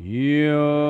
Yo.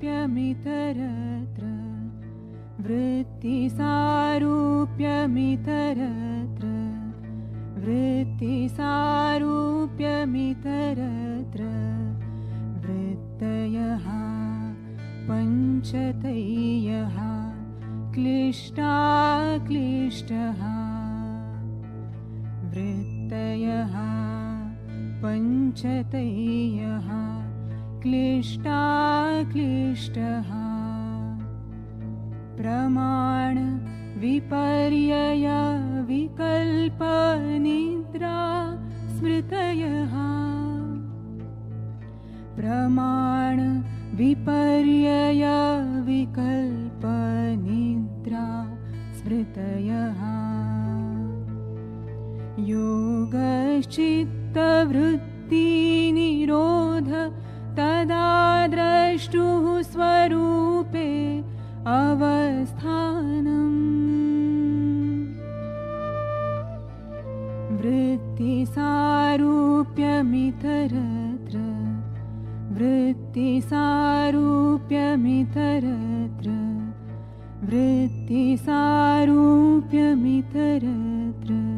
वृत्तिसारूप्यमितरत्र वृत्तिसारूप्यमितरत्र वृत्तिसारूप्यमितरत्र वृत्तयः पञ्चतयः क्लिष्टा क्लिष्टः वृत्तयः पञ्चतयः क्लिष्टा क्लिष्टः। प्रमाण विपर्यय विकल्पनिद्रा स्मृतयः। प्रमाण विपर्यय विकल्पनिद्रा स्मृतयः। योगश्चित्तवृत्तिनिरोध द्रष्टुः स्वरूपे अवस्थानम्। वृत्तिसारूप्यमितरत्र वृत्तिसारूप्यमितरत्र वृत्तिसारूप्यमितरत्र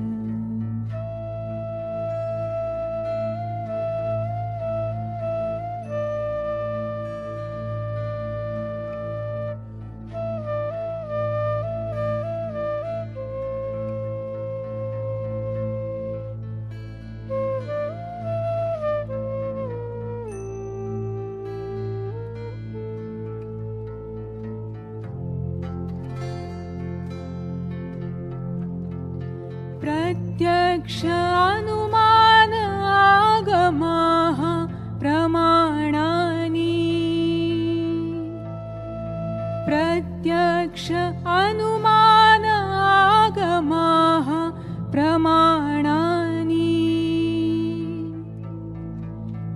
प्रमाणानि।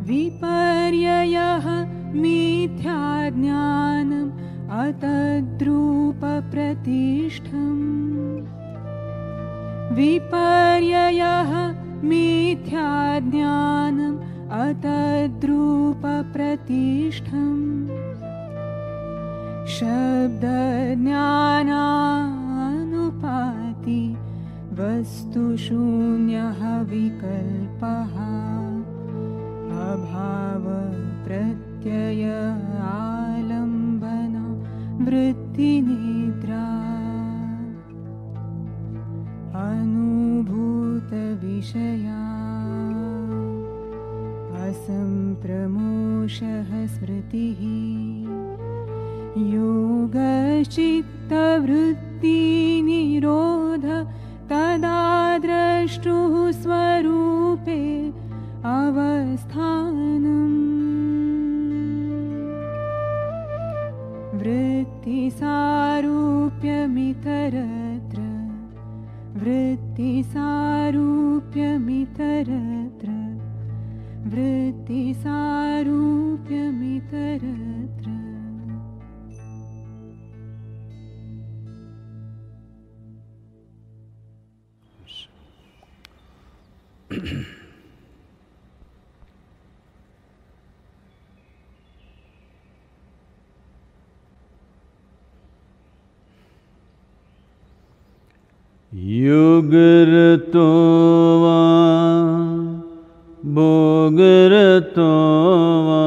विपर्ययः मिथ्याज्ञानम् अतद्रूपप्रतिष्ठम्। विपर्ययः मिथ्याज्ञानम् अतद्रूपप्रतिष्ठम्। शब्दज्ञानानुपाति वस्तुशून्यः विकल्पः। अभावप्रत्यय आलम्बना वृत्तिनिद्रा। अनुभूतविषया। असम्प्रमोषः स्मृतिः। योगचित्तवृत्ति। अवस्थानम् वृत्तिसारूप्यमितरत्र वृत्तिसारूप्यमितरत्र वृत्तिसारूप्यमितरत्र युगरतो वा भोगरतो वा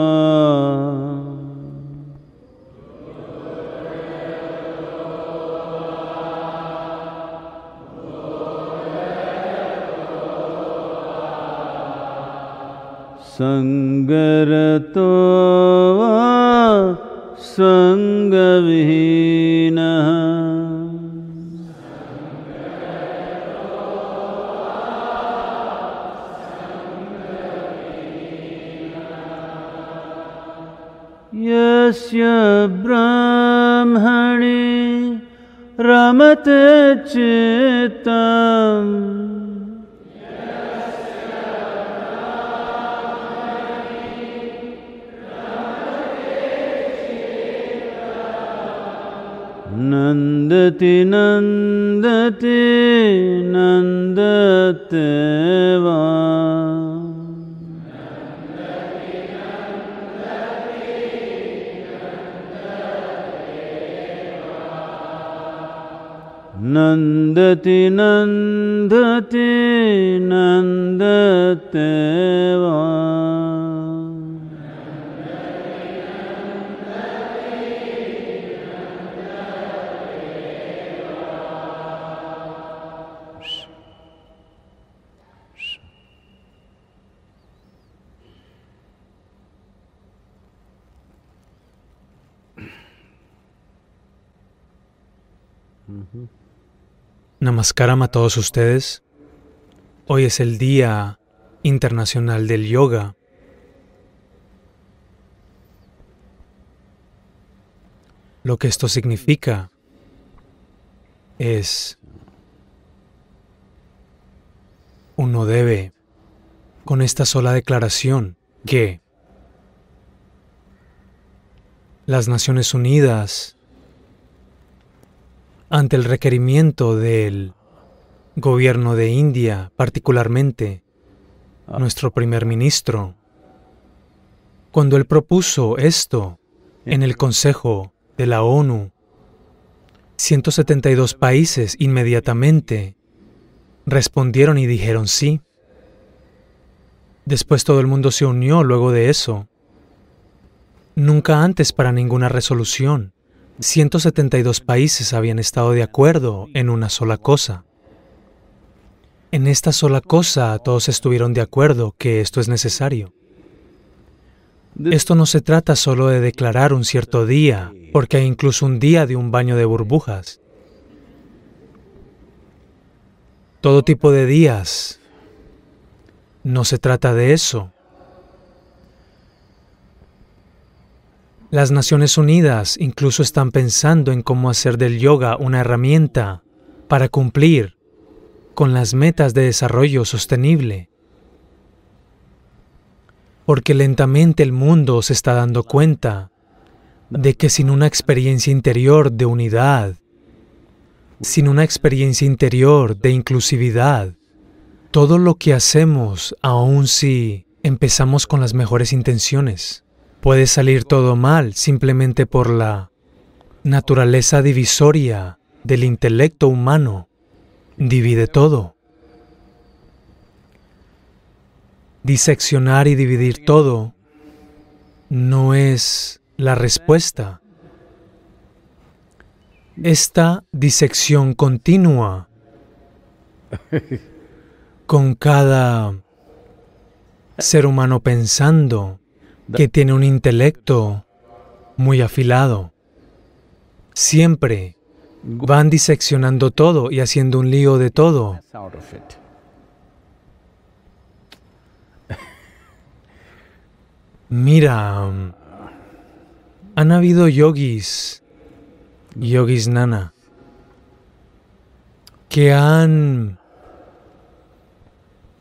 सङ्गरतो वा सङ्गविहीनः यस्य ब्राह्मणे रमते चित्तम् नन्दति नन्दति नन्दते नन्दति नन्दति नन्दते वा Namaskaram a todos ustedes. Hoy es el Día Internacional del Yoga. Lo que esto significa es uno debe, con esta sola declaración, que las Naciones Unidas ante el requerimiento del gobierno de India, particularmente nuestro primer ministro, cuando él propuso esto en el Consejo de la ONU, 172 países inmediatamente respondieron y dijeron sí. Después todo el mundo se unió luego de eso. Nunca antes para ninguna resolución. 172 países habían estado de acuerdo en una sola cosa. En esta sola cosa todos estuvieron de acuerdo que esto es necesario. Esto no se trata solo de declarar un cierto día, porque hay incluso un día de un baño de burbujas. Todo tipo de días. No se trata de eso. Las Naciones Unidas incluso están pensando en cómo hacer del yoga una herramienta para cumplir con las metas de desarrollo sostenible. Porque lentamente el mundo se está dando cuenta de que sin una experiencia interior de unidad, sin una experiencia interior de inclusividad, todo lo que hacemos, aun si empezamos con las mejores intenciones, puede salir todo mal simplemente por la naturaleza divisoria del intelecto humano. Divide todo. Diseccionar y dividir todo no es la respuesta. Esta disección continua con cada ser humano pensando que tiene un intelecto muy afilado. Siempre van diseccionando todo y haciendo un lío de todo. Mira, han habido yogis, yogis nana, que han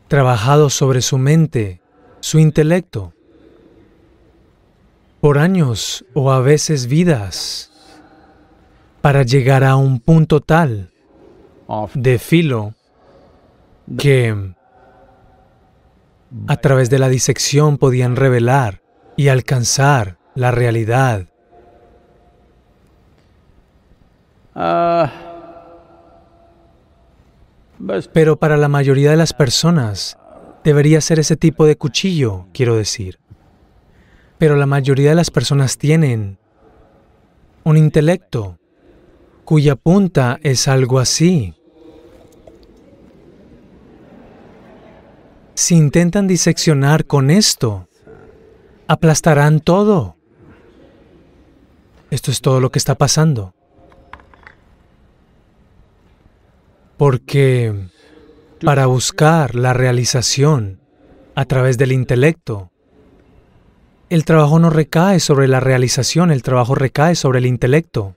trabajado sobre su mente, su intelecto, por años o a veces vidas, para llegar a un punto tal de filo que a través de la disección podían revelar y alcanzar la realidad. but Pero para la mayoría de las personas debería ser ese tipo de cuchillo, quiero decir. Pero la mayoría de las personas tienen un intelecto cuya punta es algo así. Si intentan diseccionar con esto, aplastarán todo. Esto es todo lo que está pasando. Porque para buscar la realización a través del intelecto, el trabajo no recae sobre la realización, el trabajo recae sobre el intelecto.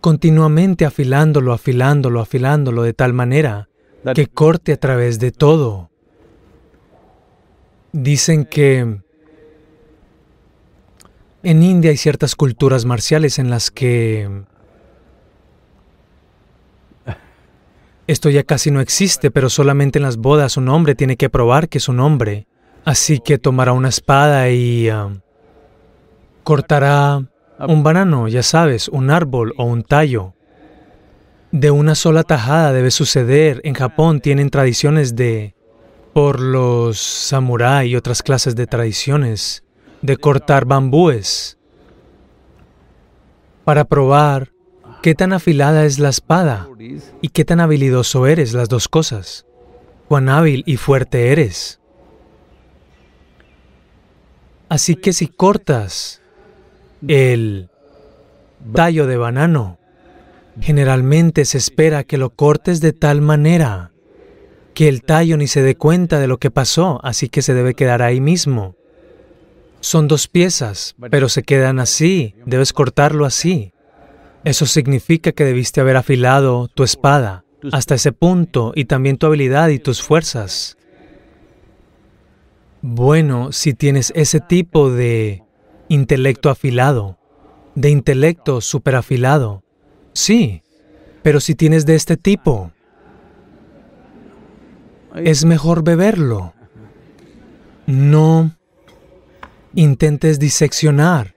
Continuamente afilándolo, afilándolo, afilándolo de tal manera que corte a través de todo. Dicen que en India hay ciertas culturas marciales en las que esto ya casi no existe, pero solamente en las bodas un hombre tiene que probar que es un hombre. Así que tomará una espada y ah, cortará un banano, ya sabes, un árbol o un tallo. De una sola tajada debe suceder. En Japón tienen tradiciones de, por los samurái y otras clases de tradiciones, de cortar bambúes para probar qué tan afilada es la espada y qué tan habilidoso eres, las dos cosas. Cuán hábil y fuerte eres. Así que si cortas el tallo de banano, generalmente se espera que lo cortes de tal manera que el tallo ni se dé cuenta de lo que pasó, así que se debe quedar ahí mismo. Son dos piezas, pero se quedan así, debes cortarlo así. Eso significa que debiste haber afilado tu espada hasta ese punto y también tu habilidad y tus fuerzas. Bueno, si tienes ese tipo de intelecto afilado, de intelecto superafilado, sí, pero si tienes de este tipo, es mejor beberlo. No intentes diseccionar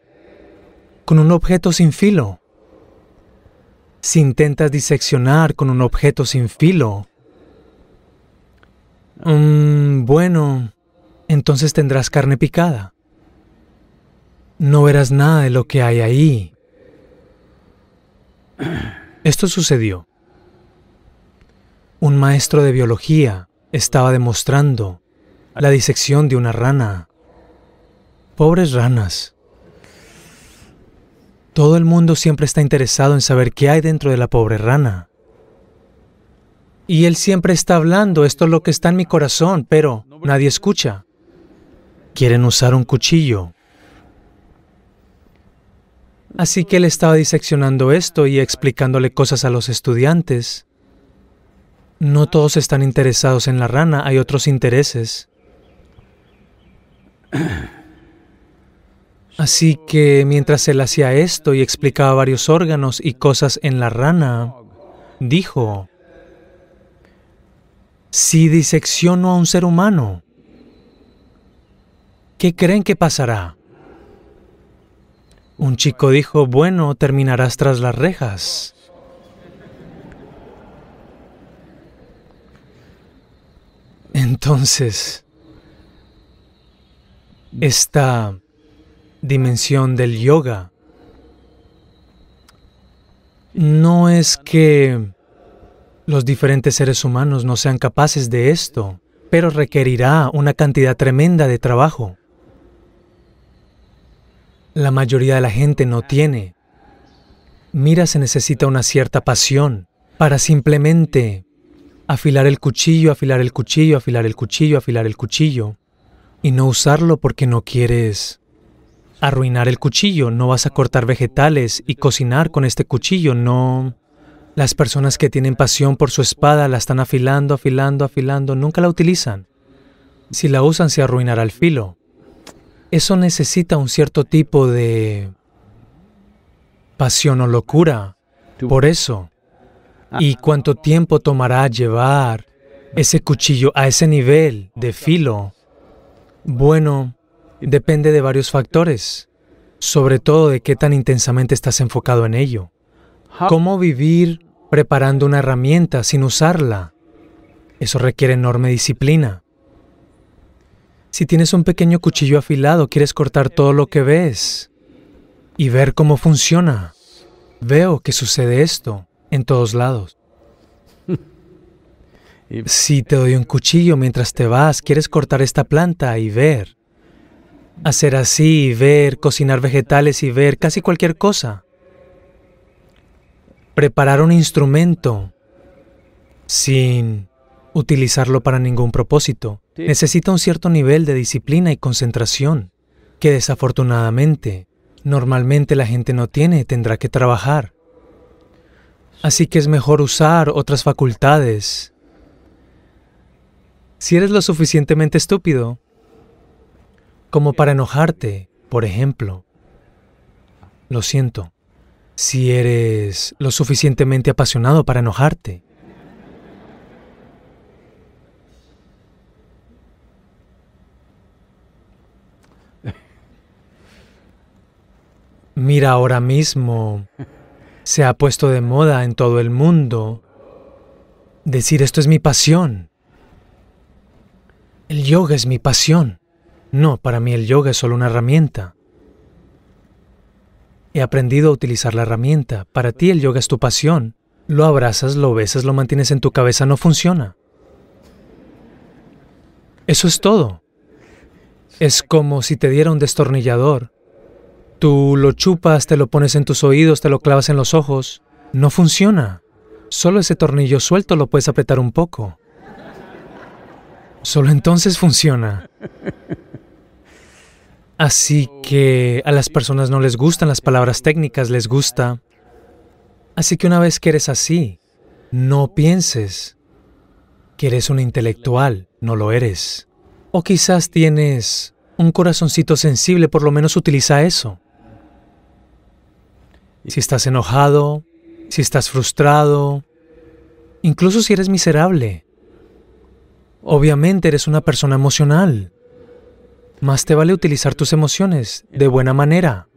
con un objeto sin filo. Si intentas diseccionar con un objeto sin filo, mm, bueno, entonces tendrás carne picada. No verás nada de lo que hay ahí. Esto sucedió. Un maestro de biología estaba demostrando la disección de una rana. Pobres ranas. Todo el mundo siempre está interesado en saber qué hay dentro de la pobre rana. Y él siempre está hablando, esto es lo que está en mi corazón, pero nadie escucha. Quieren usar un cuchillo. Así que él estaba diseccionando esto y explicándole cosas a los estudiantes. No todos están interesados en la rana, hay otros intereses. Así que mientras él hacía esto y explicaba varios órganos y cosas en la rana, dijo, si disecciono a un ser humano, ¿qué creen que pasará? Un chico dijo, bueno, terminarás tras las rejas. Entonces, esta dimensión del yoga no es que los diferentes seres humanos no sean capaces de esto, pero requerirá una cantidad tremenda de trabajo. La mayoría de la gente no tiene. Mira, se necesita una cierta pasión para simplemente afilar el cuchillo, afilar el cuchillo, afilar el cuchillo, afilar el cuchillo, y no usarlo porque no quieres arruinar el cuchillo, no vas a cortar vegetales y cocinar con este cuchillo, no. Las personas que tienen pasión por su espada la están afilando, afilando, afilando, nunca la utilizan. Si la usan se arruinará el filo. Eso necesita un cierto tipo de pasión o locura. Por eso. ¿Y cuánto tiempo tomará llevar ese cuchillo a ese nivel de filo? Bueno, depende de varios factores, sobre todo de qué tan intensamente estás enfocado en ello. ¿Cómo vivir preparando una herramienta sin usarla? Eso requiere enorme disciplina. Si tienes un pequeño cuchillo afilado, quieres cortar todo lo que ves y ver cómo funciona. Veo que sucede esto en todos lados. Si te doy un cuchillo mientras te vas, quieres cortar esta planta y ver. Hacer así y ver, cocinar vegetales y ver casi cualquier cosa. Preparar un instrumento sin utilizarlo para ningún propósito necesita un cierto nivel de disciplina y concentración que desafortunadamente normalmente la gente no tiene, tendrá que trabajar. Así que es mejor usar otras facultades. Si eres lo suficientemente estúpido como para enojarte, por ejemplo, lo siento. Si eres lo suficientemente apasionado para enojarte, Mira, ahora mismo se ha puesto de moda en todo el mundo decir esto es mi pasión. El yoga es mi pasión. No, para mí el yoga es solo una herramienta. He aprendido a utilizar la herramienta. Para ti el yoga es tu pasión. Lo abrazas, lo besas, lo mantienes en tu cabeza, no funciona. Eso es todo. Es como si te diera un destornillador Tú lo chupas, te lo pones en tus oídos, te lo clavas en los ojos. No funciona. Solo ese tornillo suelto lo puedes apretar un poco. Solo entonces funciona. Así que a las personas no les gustan las palabras técnicas, les gusta. Así que una vez que eres así, no pienses que eres un intelectual, no lo eres. O quizás tienes un corazoncito sensible, por lo menos utiliza eso. Si estás enojado, si estás frustrado, incluso si eres miserable. Obviamente eres una persona emocional. Más te vale utilizar tus emociones de buena manera.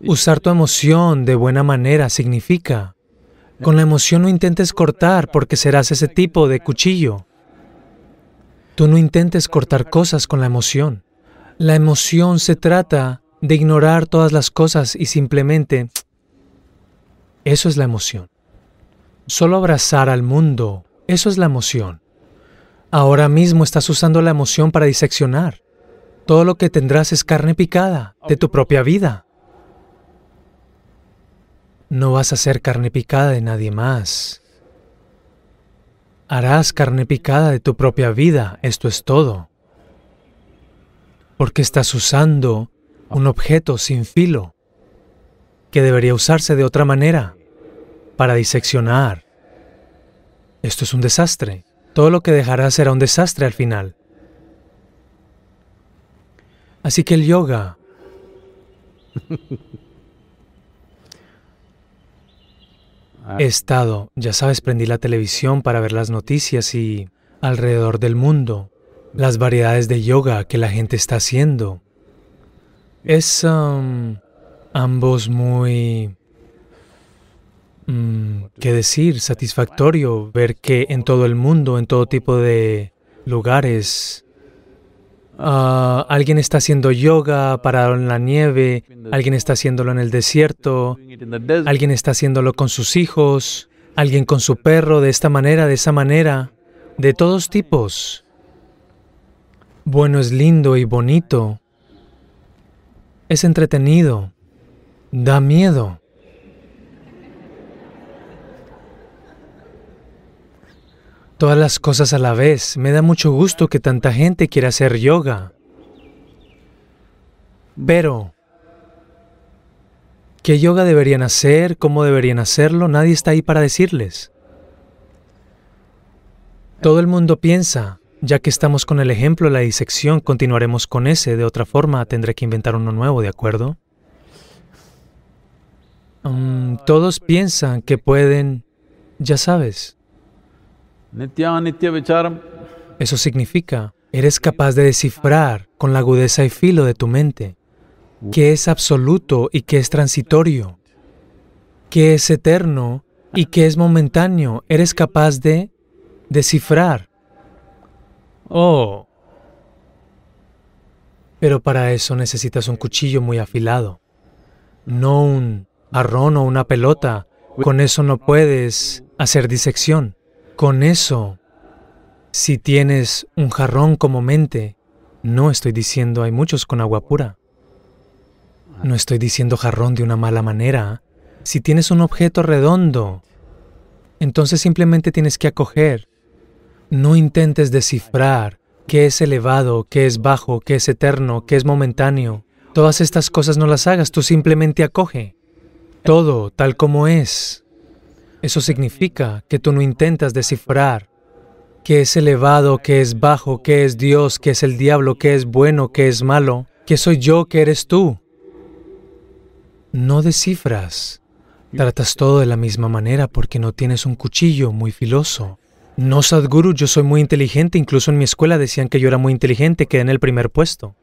Usar tu emoción de buena manera significa, con la emoción no intentes cortar porque serás ese tipo de cuchillo. Tú no intentes cortar cosas con la emoción. La emoción se trata de ignorar todas las cosas y simplemente... Eso es la emoción. Solo abrazar al mundo, eso es la emoción. Ahora mismo estás usando la emoción para diseccionar. Todo lo que tendrás es carne picada de tu propia vida. No vas a ser carne picada de nadie más. Harás carne picada de tu propia vida, esto es todo. Porque estás usando un objeto sin filo que debería usarse de otra manera para diseccionar. Esto es un desastre. Todo lo que dejará será un desastre al final. Así que el yoga he estado, ya sabes, prendí la televisión para ver las noticias y alrededor del mundo, las variedades de yoga que la gente está haciendo. Es um, ambos muy, mm, qué decir, satisfactorio ver que en todo el mundo, en todo tipo de lugares, ah, alguien está haciendo yoga parado en la nieve, alguien está haciéndolo en el desierto, alguien está haciéndolo con sus hijos, alguien con su perro de esta manera, de esa manera. de todos tipos. Bueno es lindo y bonito. Es entretenido. Da miedo. Todas las cosas a la vez. Me da mucho gusto que tanta gente quiera hacer yoga. Pero, ¿qué yoga deberían hacer? ¿Cómo deberían hacerlo? Nadie está ahí para decirles. Todo el mundo piensa, ya que estamos con el ejemplo de la disección, continuaremos con ese, de otra forma tendré que inventar uno nuevo, ¿de acuerdo? Mm, todos piensan que pueden, ya sabes, eso significa, eres capaz de descifrar con la agudeza y filo de tu mente qué es absoluto y qué es transitorio, qué es eterno y qué es momentáneo. Eres capaz de descifrar. Oh. Pero para eso necesitas un cuchillo muy afilado, no un jarrón o una pelota. Con eso no puedes hacer disección. Con eso, si tienes un jarrón como mente, no estoy diciendo hay muchos con agua pura. No estoy diciendo jarrón de una mala manera. Si tienes un objeto redondo, entonces simplemente tienes que acoger. No intentes descifrar qué es elevado, qué es bajo, qué es eterno, qué es momentáneo. Todas estas cosas no las hagas, tú simplemente acoge. Todo tal como es. Eso significa que tú no intentas descifrar qué es elevado, qué es bajo, qué es Dios, qué es el diablo, qué es bueno, qué es malo, qué soy yo, qué eres tú. No descifras. Tratas todo de la misma manera porque no tienes un cuchillo muy filoso. No, Sadhguru, yo soy muy inteligente, incluso en mi escuela decían que yo era muy inteligente, quedé en el primer puesto.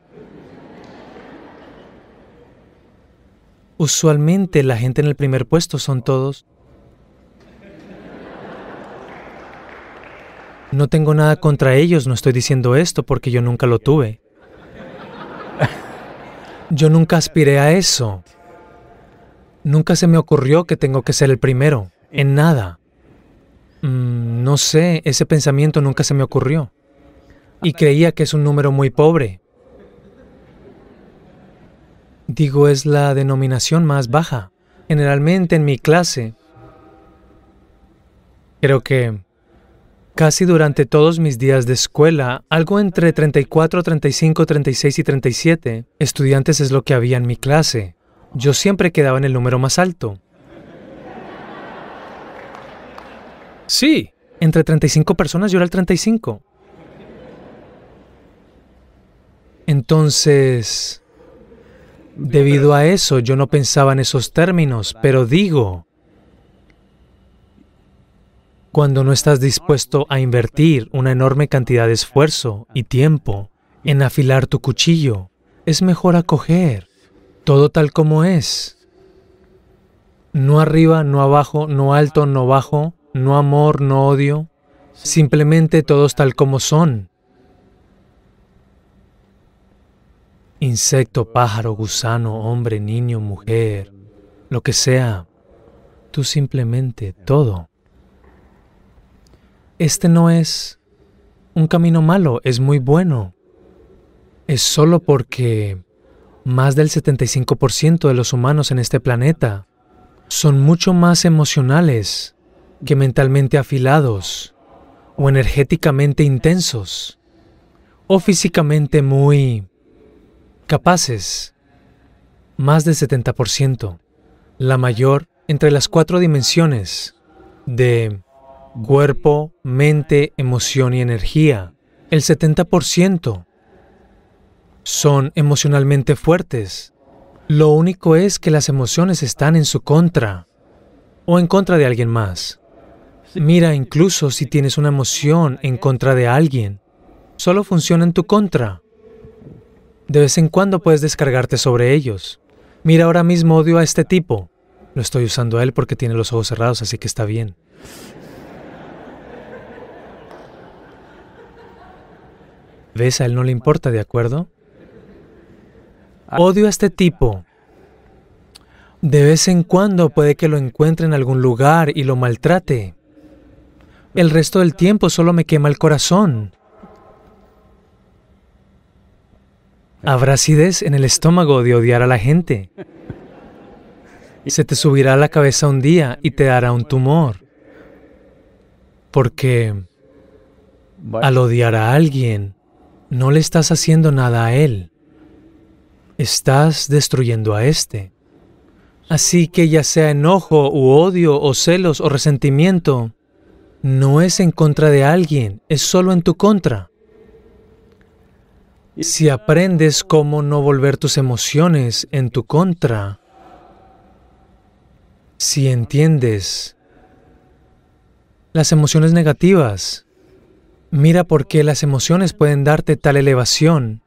Usualmente la gente en el primer puesto son todos No tengo nada contra ellos, no estoy diciendo esto porque yo nunca lo tuve. Yo nunca aspiré a eso. Nunca se me ocurrió que tengo que ser el primero, en nada. Mm, no sé, ese pensamiento nunca se me ocurrió. Y creía que es un número muy pobre. Digo, es la denominación más baja. Generalmente en mi clase, creo que Casi durante todos mis días de escuela, algo entre 34, 35, 36 y 37 estudiantes es lo que había en mi clase. Yo siempre quedaba en el número más alto. Sí, entre 35 personas yo era el 35. Entonces, debido a eso, yo no pensaba en esos términos, pero digo, cuando no estás dispuesto a invertir una enorme cantidad de esfuerzo y tiempo en afilar tu cuchillo, es mejor acoger todo tal como es. No arriba, no abajo, no alto, no bajo, no amor, no odio, simplemente todos tal como son. Insecto, pájaro, gusano, hombre, niño, mujer, lo que sea, tú simplemente todo. Este no es un camino malo, es muy bueno. Es solo porque más del 75% de los humanos en este planeta son mucho más emocionales que mentalmente afilados o energéticamente intensos o físicamente muy capaces. Más del 70%, la mayor entre las cuatro dimensiones de cuerpo, mente, emoción y energía. El 70% son emocionalmente fuertes. Lo único es que las emociones están en su contra o en contra de alguien más. Mira, incluso si tienes una emoción en contra de alguien, solo funciona en tu contra. De vez en cuando puedes descargarte sobre ellos. Mira, ahora mismo odio a este tipo. Lo estoy usando a él porque tiene los ojos cerrados, así que está bien. ¿Ves? A él no le importa, ¿de acuerdo? Odio a este tipo. De vez en cuando puede que lo encuentre en algún lugar y lo maltrate. El resto del tiempo solo me quema el corazón. Habrá acidez en el estómago de odiar a la gente. Se te subirá a la cabeza un día y te dará un tumor. Porque al odiar a alguien, no le estás haciendo nada a él. Estás destruyendo a éste. Así que ya sea enojo u odio o celos o resentimiento, no es en contra de alguien, es solo en tu contra. Si aprendes cómo no volver tus emociones en tu contra, si entiendes las emociones negativas, mira por qué las emociones pueden darte tal elevación.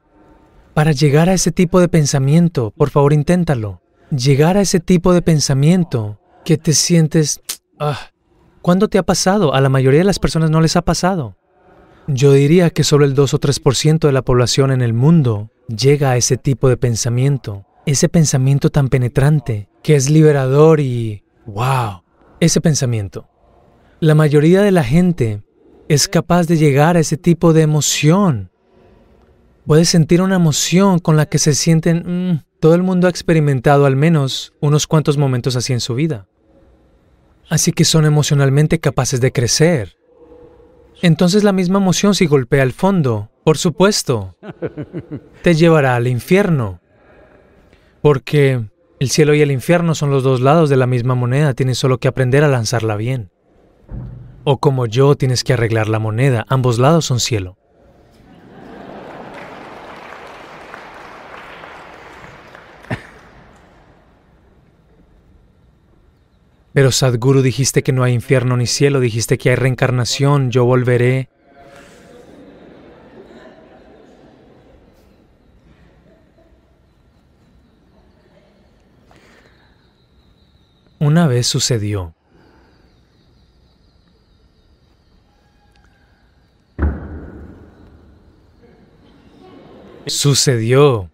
Para llegar a ese tipo de pensamiento, por favor inténtalo. Llegar a ese tipo de pensamiento que te sientes... Ah, ¿Cuándo te ha pasado? A la mayoría de las personas no les ha pasado. Yo diría que solo el 2 o 3% de la población en el mundo llega a ese tipo de pensamiento, ese pensamiento tan penetrante, que es liberador y... ¡Wow! Ese pensamiento. La mayoría de la gente es capaz de llegar a ese tipo de emoción. Puedes sentir una emoción con la que se sienten... mm, todo el mundo ha experimentado al menos unos cuantos momentos así en su vida. Así que son emocionalmente capaces de crecer. Entonces la misma emoción si golpea el fondo, por supuesto, te llevará al infierno. Porque el cielo y el infierno son los dos lados de la misma moneda, tienes solo que aprender a lanzarla bien. O como yo, tienes que arreglar la moneda, ambos lados son cielo. Pero Sadhguru dijiste que no hay infierno ni cielo, dijiste que hay reencarnación, yo volveré. Una vez sucedió. Sucedió.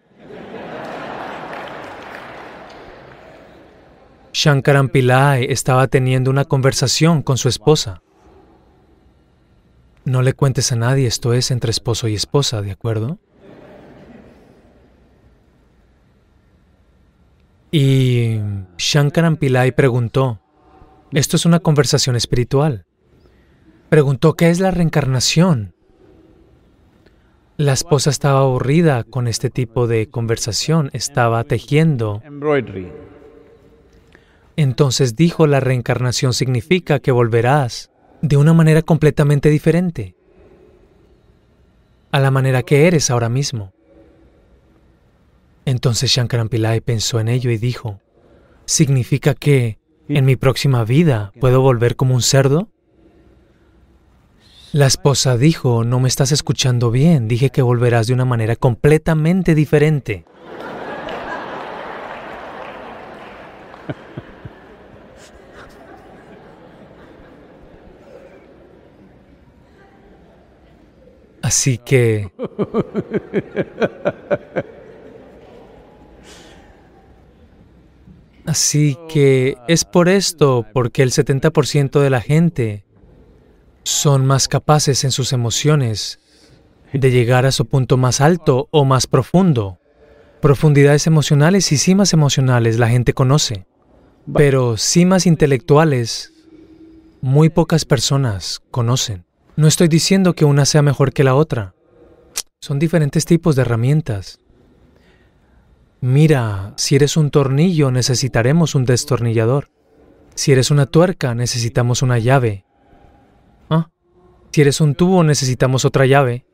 Shankaran Pillai estaba teniendo una conversación con su esposa. No le cuentes a nadie, esto es entre esposo y esposa, ¿de acuerdo? Y Shankaran Pillai preguntó, esto es una conversación espiritual. Preguntó, ¿qué es la reencarnación? La esposa estaba aburrida con este tipo de conversación, estaba tejiendo. Entonces dijo, la reencarnación significa que volverás de una manera completamente diferente a la manera que eres ahora mismo. Entonces Shankaran Pillai pensó en ello y dijo, ¿significa que en mi próxima vida puedo volver como un cerdo? La esposa dijo, no me estás escuchando bien, dije que volverás de una manera completamente diferente. Así que... Así que es por esto porque el 70% de la gente son más capaces en sus emociones de llegar a su punto más alto o más profundo. Profundidades emocionales y cimas emocionales la gente conoce, pero cimas intelectuales muy pocas personas conocen. No estoy diciendo que una sea mejor que la otra. Son diferentes tipos de herramientas. Mira, si eres un tornillo necesitaremos un destornillador. Si eres una tuerca necesitamos una llave. Ah, si eres un tubo necesitamos otra llave.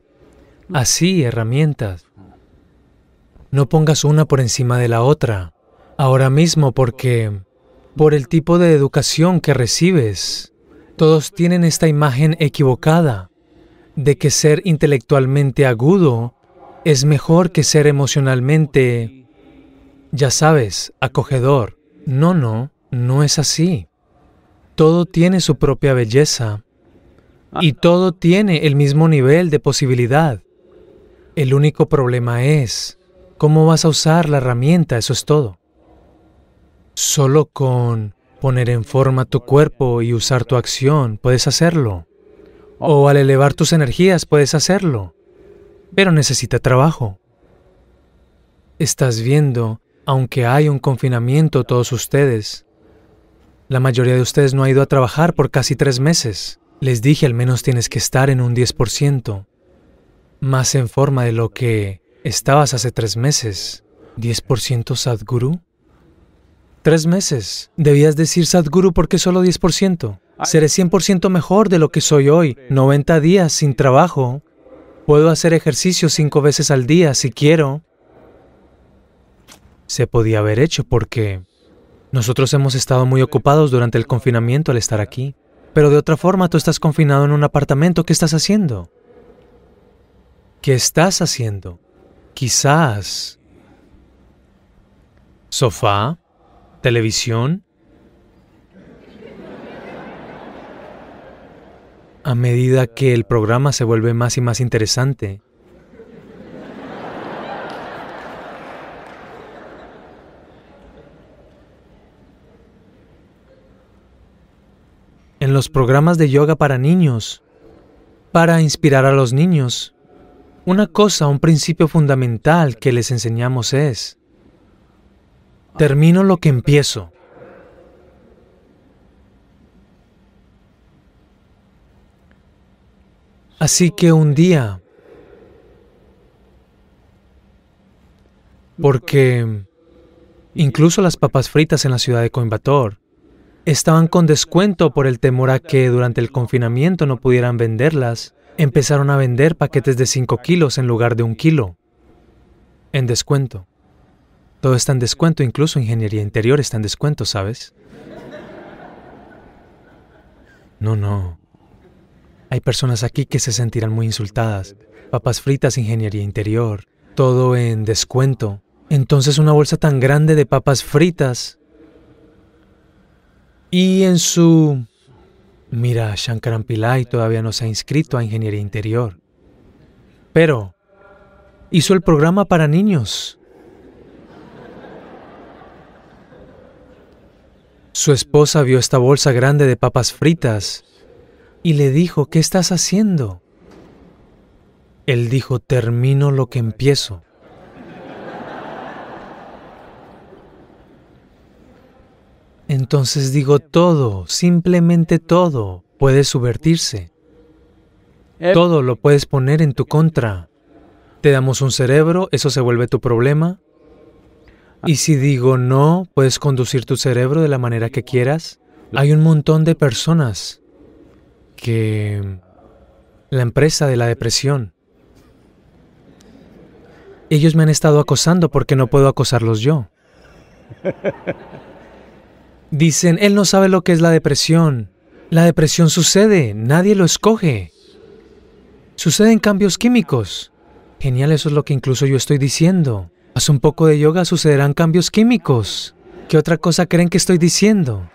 Así, herramientas. No pongas una por encima de la otra. Ahora mismo porque por el tipo de educación que recibes, todos tienen esta imagen equivocada de que ser intelectualmente agudo es mejor que ser emocionalmente, ya sabes, acogedor. No, no, no es así. Todo tiene su propia belleza y todo tiene el mismo nivel de posibilidad. El único problema es cómo vas a usar la herramienta, eso es todo. Solo con poner en forma tu cuerpo y usar tu acción puedes hacerlo. O al elevar tus energías puedes hacerlo, pero necesita trabajo. Estás viendo, aunque hay un confinamiento todos ustedes, la mayoría de ustedes no ha ido a trabajar por casi tres meses. Les dije al menos tienes que estar en un 10%, más en forma de lo que estabas hace tres meses. ¿10% Sadhguru? Tres meses. Debías decir Sadhguru porque solo 10%. Seré 100% mejor de lo que soy hoy. 90 días sin trabajo. Puedo hacer ejercicio cinco veces al día si quiero. Se podía haber hecho porque nosotros hemos estado muy ocupados durante el confinamiento al estar aquí. Pero de otra forma, tú estás confinado en un apartamento. ¿Qué estás haciendo? ¿Qué estás haciendo? Quizás... ¿Sofá? ¿Televisión? A medida que el programa se vuelve más y más interesante, en los programas de yoga para niños, para inspirar a los niños, una cosa, un principio fundamental que les enseñamos es, termino lo que empiezo. Así que un día, porque incluso las papas fritas en la ciudad de Coimbatore estaban con descuento por el temor a que durante el confinamiento no pudieran venderlas, empezaron a vender paquetes de 5 kilos en lugar de un kilo. En descuento. Todo está en descuento, incluso ingeniería interior está en descuento, ¿sabes? No, no. Hay personas aquí que se sentirán muy insultadas. Papas fritas, ingeniería interior, todo en descuento. Entonces una bolsa tan grande de papas fritas y en su... Mira, Shankaran Pillai todavía no se ha inscrito a Ingeniería Interior. Pero hizo el programa para niños. Su esposa vio esta bolsa grande de papas fritas y le dijo, ¿qué estás haciendo? Él dijo, termino lo que empiezo. Entonces digo, todo, simplemente todo, puede subvertirse. Todo lo puedes poner en tu contra. Te damos un cerebro, eso se vuelve tu problema. Y si digo no, puedes conducir tu cerebro de la manera que quieras. Hay un montón de personas que... La empresa de la depresión. Ellos me han estado acosando porque no puedo acosarlos yo. Dicen, él no sabe lo que es la depresión. La depresión sucede, nadie lo escoge. Suceden cambios químicos. Genial, eso es lo que incluso yo estoy diciendo. Haz un poco de yoga, sucederán cambios químicos. ¿Qué otra cosa creen que estoy diciendo?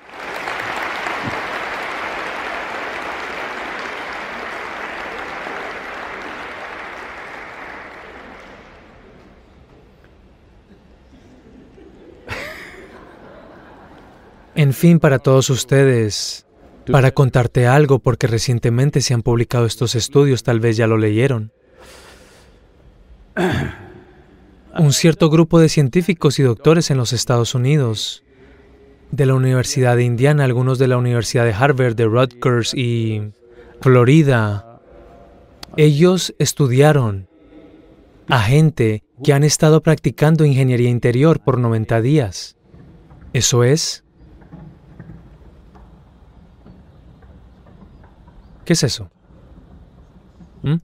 En fin, para todos ustedes, para contarte algo, porque recientemente se han publicado estos estudios, tal vez ya lo leyeron. Un cierto grupo de científicos y doctores en los Estados Unidos, de la Universidad de Indiana, algunos de la Universidad de Harvard, de Rutgers y Florida, ellos estudiaron a gente que han estado practicando ingeniería interior por 90 días. Eso es, ¿Qué es eso? ¿Mm?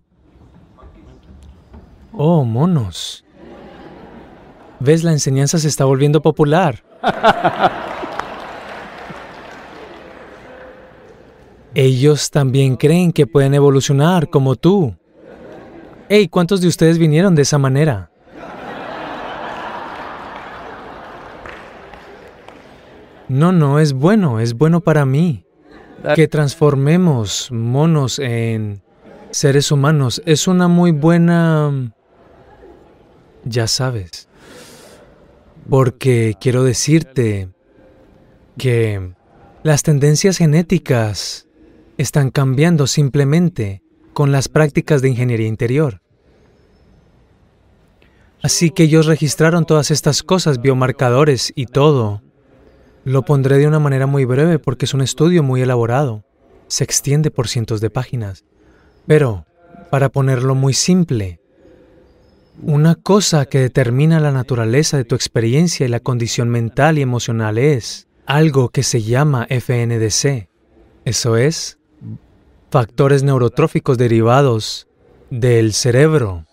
Oh, monos. ¿Ves? La enseñanza se está volviendo popular. Ellos también creen que pueden evolucionar como tú. Hey, ¿cuántos de ustedes vinieron de esa manera? No, no, es bueno, es bueno para mí. Que transformemos monos en seres humanos es una muy buena... Ya sabes. Porque quiero decirte que las tendencias genéticas están cambiando simplemente con las prácticas de ingeniería interior. Así que ellos registraron todas estas cosas, biomarcadores y todo. Lo pondré de una manera muy breve porque es un estudio muy elaborado. Se extiende por cientos de páginas. Pero, para ponerlo muy simple, una cosa que determina la naturaleza de tu experiencia y la condición mental y emocional es algo que se llama FNDC. Eso es, factores neurotróficos derivados del cerebro.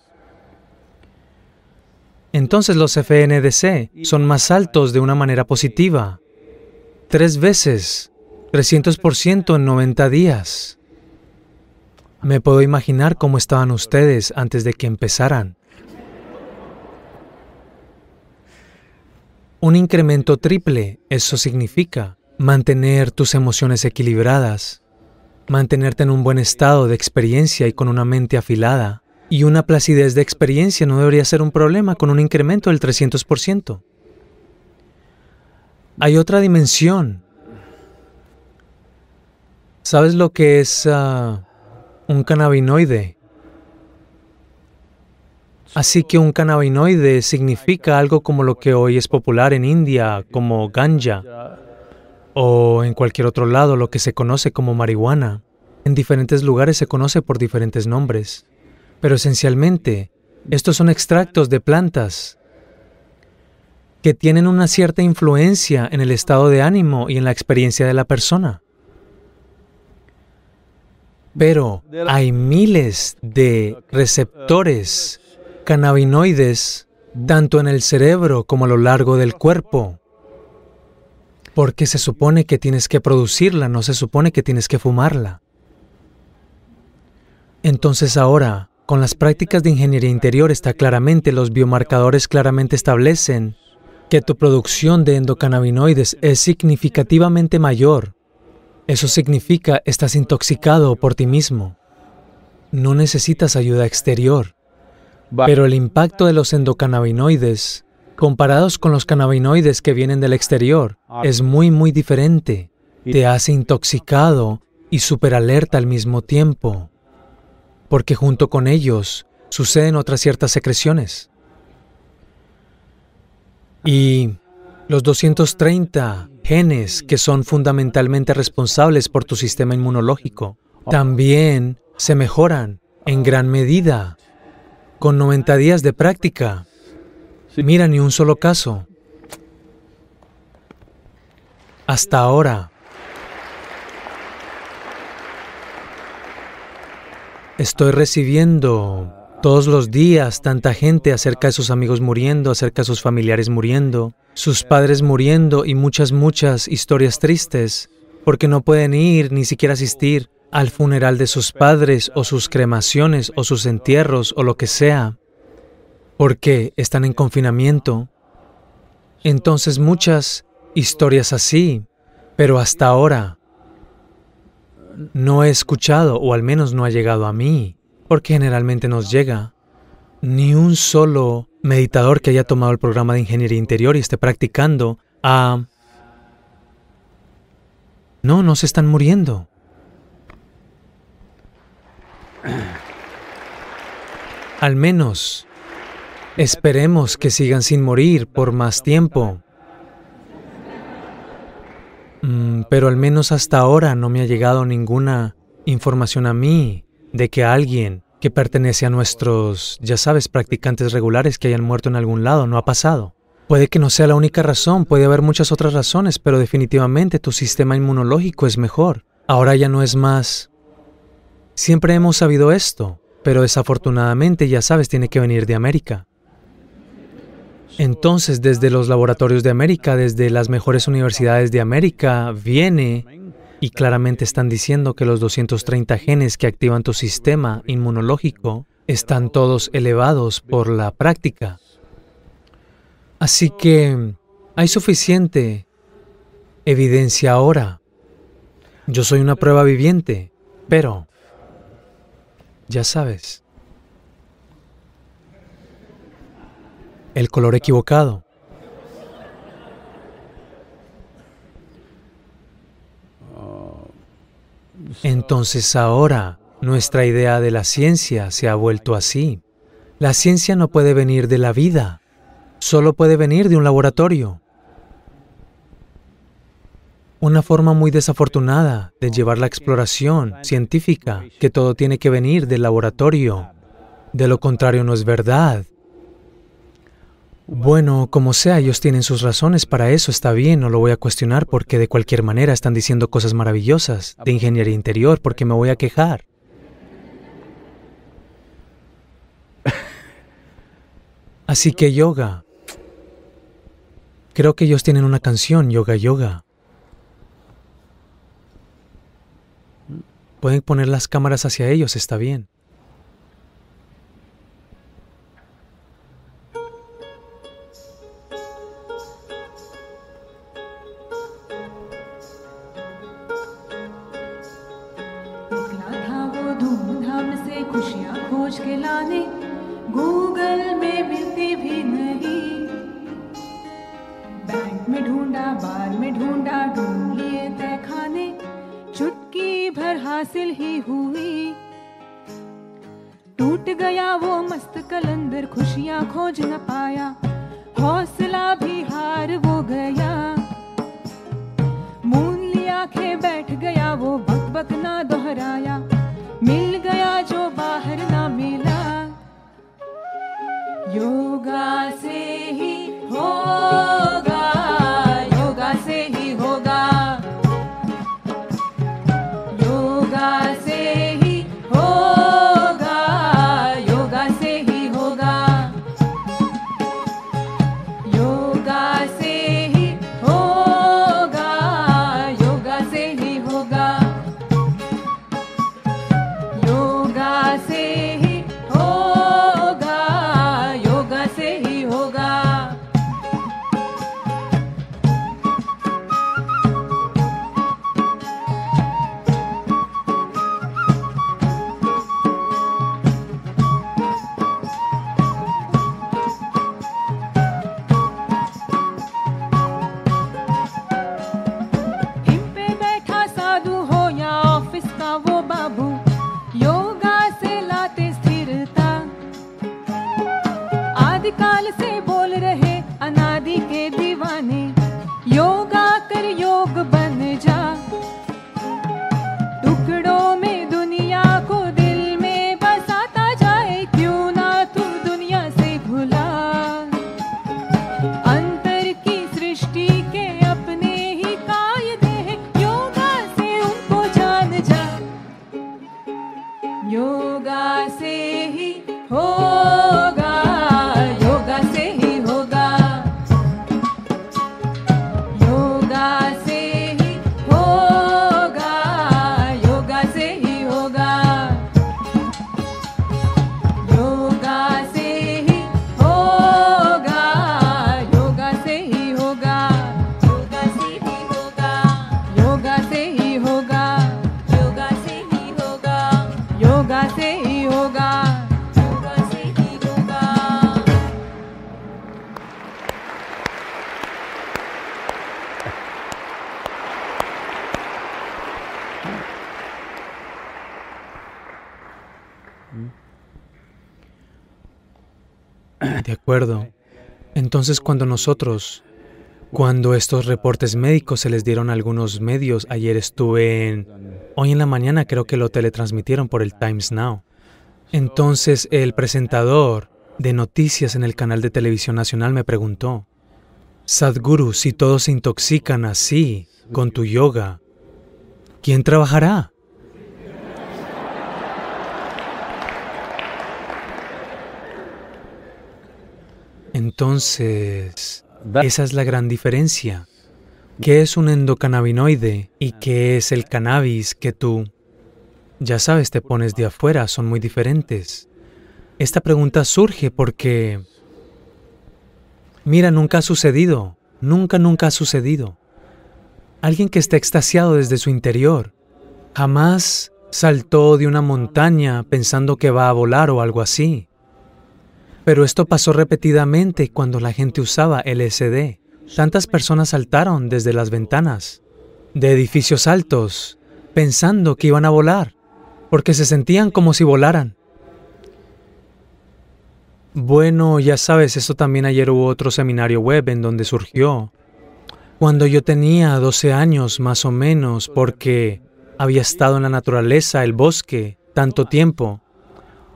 Entonces los FNDC son más altos de una manera positiva. Tres veces, 300% en 90 días. Me puedo imaginar cómo estaban ustedes antes de que empezaran. Un incremento triple, eso significa mantener tus emociones equilibradas, mantenerte en un buen estado de experiencia y con una mente afilada. Y una placidez de experiencia no debería ser un problema con un incremento del 300%. Hay otra dimensión. ¿Sabes lo que es ah, un cannabinoide? Así que un cannabinoide significa algo como lo que hoy es popular en India, como ganja, o en cualquier otro lado lo que se conoce como marihuana. En diferentes lugares se conoce por diferentes nombres, pero esencialmente estos son extractos de plantas que tienen una cierta influencia en el estado de ánimo y en la experiencia de la persona. Pero hay miles de receptores cannabinoides tanto en el cerebro como a lo largo del cuerpo. Porque se supone que tienes que producirla, no se supone que tienes que fumarla. Entonces ahora, con las prácticas de ingeniería interior está claramente, los biomarcadores claramente establecen que tu producción de endocannabinoides es significativamente mayor. Eso significa estás intoxicado por ti mismo. No necesitas ayuda exterior. Pero el impacto de los endocannabinoides, comparados con los cannabinoides que vienen del exterior, es muy, muy diferente. Te hace intoxicado y superalerta al mismo tiempo, porque junto con ellos suceden otras ciertas secreciones. Y los 230 genes que son fundamentalmente responsables por tu sistema inmunológico también se mejoran en gran medida con 90 días de práctica. Mira, ni un solo caso. Hasta ahora. Estoy recibiendo todos los días tanta gente acerca de sus amigos muriendo, acerca de sus familiares muriendo, sus padres muriendo y muchas, muchas historias tristes, porque no pueden ir ni siquiera asistir al funeral de sus padres o sus cremaciones o sus entierros o lo que sea, porque están en confinamiento. Entonces muchas historias así, pero hasta ahora no he escuchado o al menos no ha llegado a mí, porque generalmente nos llega, ni un solo meditador que haya tomado el programa de ingeniería interior y esté practicando a... No, no se están muriendo. Al menos esperemos que sigan sin morir por más tiempo. Mm, pero al menos hasta ahora no me ha llegado ninguna información a mí de que alguien que pertenece a nuestros, ya sabes, practicantes regulares que hayan muerto en algún lado no ha pasado. Puede que no sea la única razón, puede haber muchas otras razones, pero definitivamente tu sistema inmunológico es mejor. Ahora ya no es más Siempre hemos sabido esto, pero desafortunadamente, ya sabes, tiene que venir de América. Entonces, desde los laboratorios de América, desde las mejores universidades de América, viene y claramente están diciendo que los 230 genes que activan tu sistema inmunológico están todos elevados por la práctica. Así que hay suficiente evidencia ahora. Yo soy una prueba viviente, pero ya sabes. El color equivocado. Entonces, ahora nuestra idea de la ciencia se ha vuelto así. La ciencia no puede venir de la vida, solo puede venir de un laboratorio. Una forma muy desafortunada de llevar la exploración científica, que todo tiene que venir del laboratorio. De lo contrario no es verdad. Bueno, como sea, ellos tienen sus razones para eso, está bien, no lo voy a cuestionar porque de cualquier manera están diciendo cosas maravillosas de ingeniería interior, porque me voy a quejar. Así que yoga. Creo que ellos tienen una canción, Yoga Yoga. Pueden poner las cámaras hacia ellos, está bien. हासिल ही हुई। टूट गया वो मस्त कलंदर, खुशियाँ खोज न पाया। हौसला भी हार वो गया। मून लिया खे बैठ गया वो, बक बक ना दोहराया। मिल गया जो बाहर ना मिला। योगा से ही होगा Entonces cuando nosotros, cuando estos reportes médicos se les dieron a algunos medios, ayer estuve en... Hoy en la mañana creo que lo teletransmitieron por el Times Now. Entonces el presentador de noticias en el canal de televisión nacional me preguntó, Sadhguru, si todos se intoxican así con tu yoga, ¿quién trabajará? Entonces, esa es la gran diferencia. ¿Qué es un endocannabinoide y qué es el cannabis que tú, ya sabes, te pones de afuera? Son muy diferentes. Esta pregunta surge porque, mira, nunca ha sucedido, nunca, nunca ha sucedido. Alguien que está extasiado desde su interior, jamás saltó de una montaña pensando que va a volar o algo así. Pero esto pasó repetidamente cuando la gente usaba LSD. Tantas personas saltaron desde las ventanas de edificios altos pensando que iban a volar, porque se sentían como si volaran. Bueno, ya sabes, eso también ayer hubo otro seminario web en donde surgió. Cuando yo tenía 12 años más o menos, porque había estado en la naturaleza, el bosque, tanto tiempo.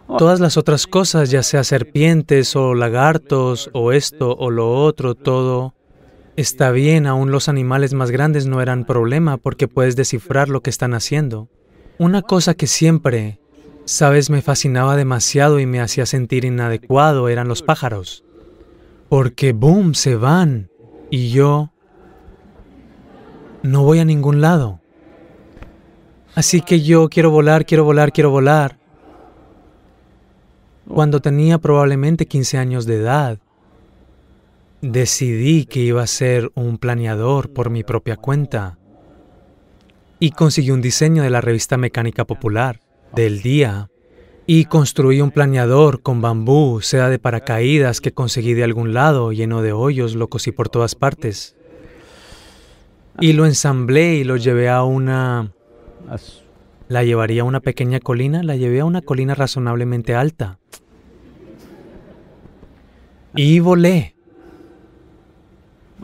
Todas las otras cosas, ya sea serpientes o lagartos o esto o lo otro, todo está bien, aún los animales más grandes no eran problema porque puedes descifrar lo que están haciendo. Una cosa que siempre Sabes, me fascinaba demasiado y me hacía sentir inadecuado eran los pájaros. Porque, boom, se van. Y yo no voy a ningún lado. Así que yo quiero volar, quiero volar, quiero volar. Cuando tenía probablemente 15 años de edad, decidí que iba a ser un planeador por mi propia cuenta. Y conseguí un diseño de la revista Mecánica Popular del día y construí un planeador con bambú, seda de paracaídas que conseguí de algún lado, lleno de hoyos, lo cosí por todas partes. Y lo ensamblé y lo llevé a una... La llevaría a una pequeña colina, la llevé a una colina razonablemente alta. Y volé.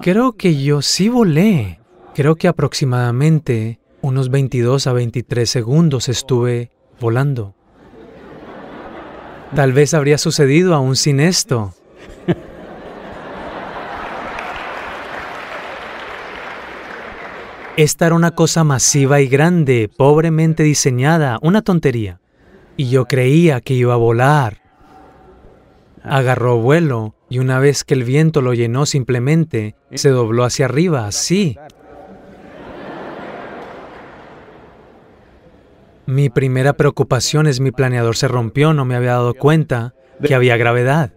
Creo que yo sí volé. Creo que aproximadamente unos 22 a 23 segundos estuve volando. Tal vez habría sucedido aún sin esto. Esta era una cosa masiva y grande, pobremente diseñada, una tontería. Y yo creía que iba a volar. Agarró vuelo y una vez que el viento lo llenó simplemente, se dobló hacia arriba, así, Mi primera preocupación es mi planeador se rompió, no me había dado cuenta que había gravedad.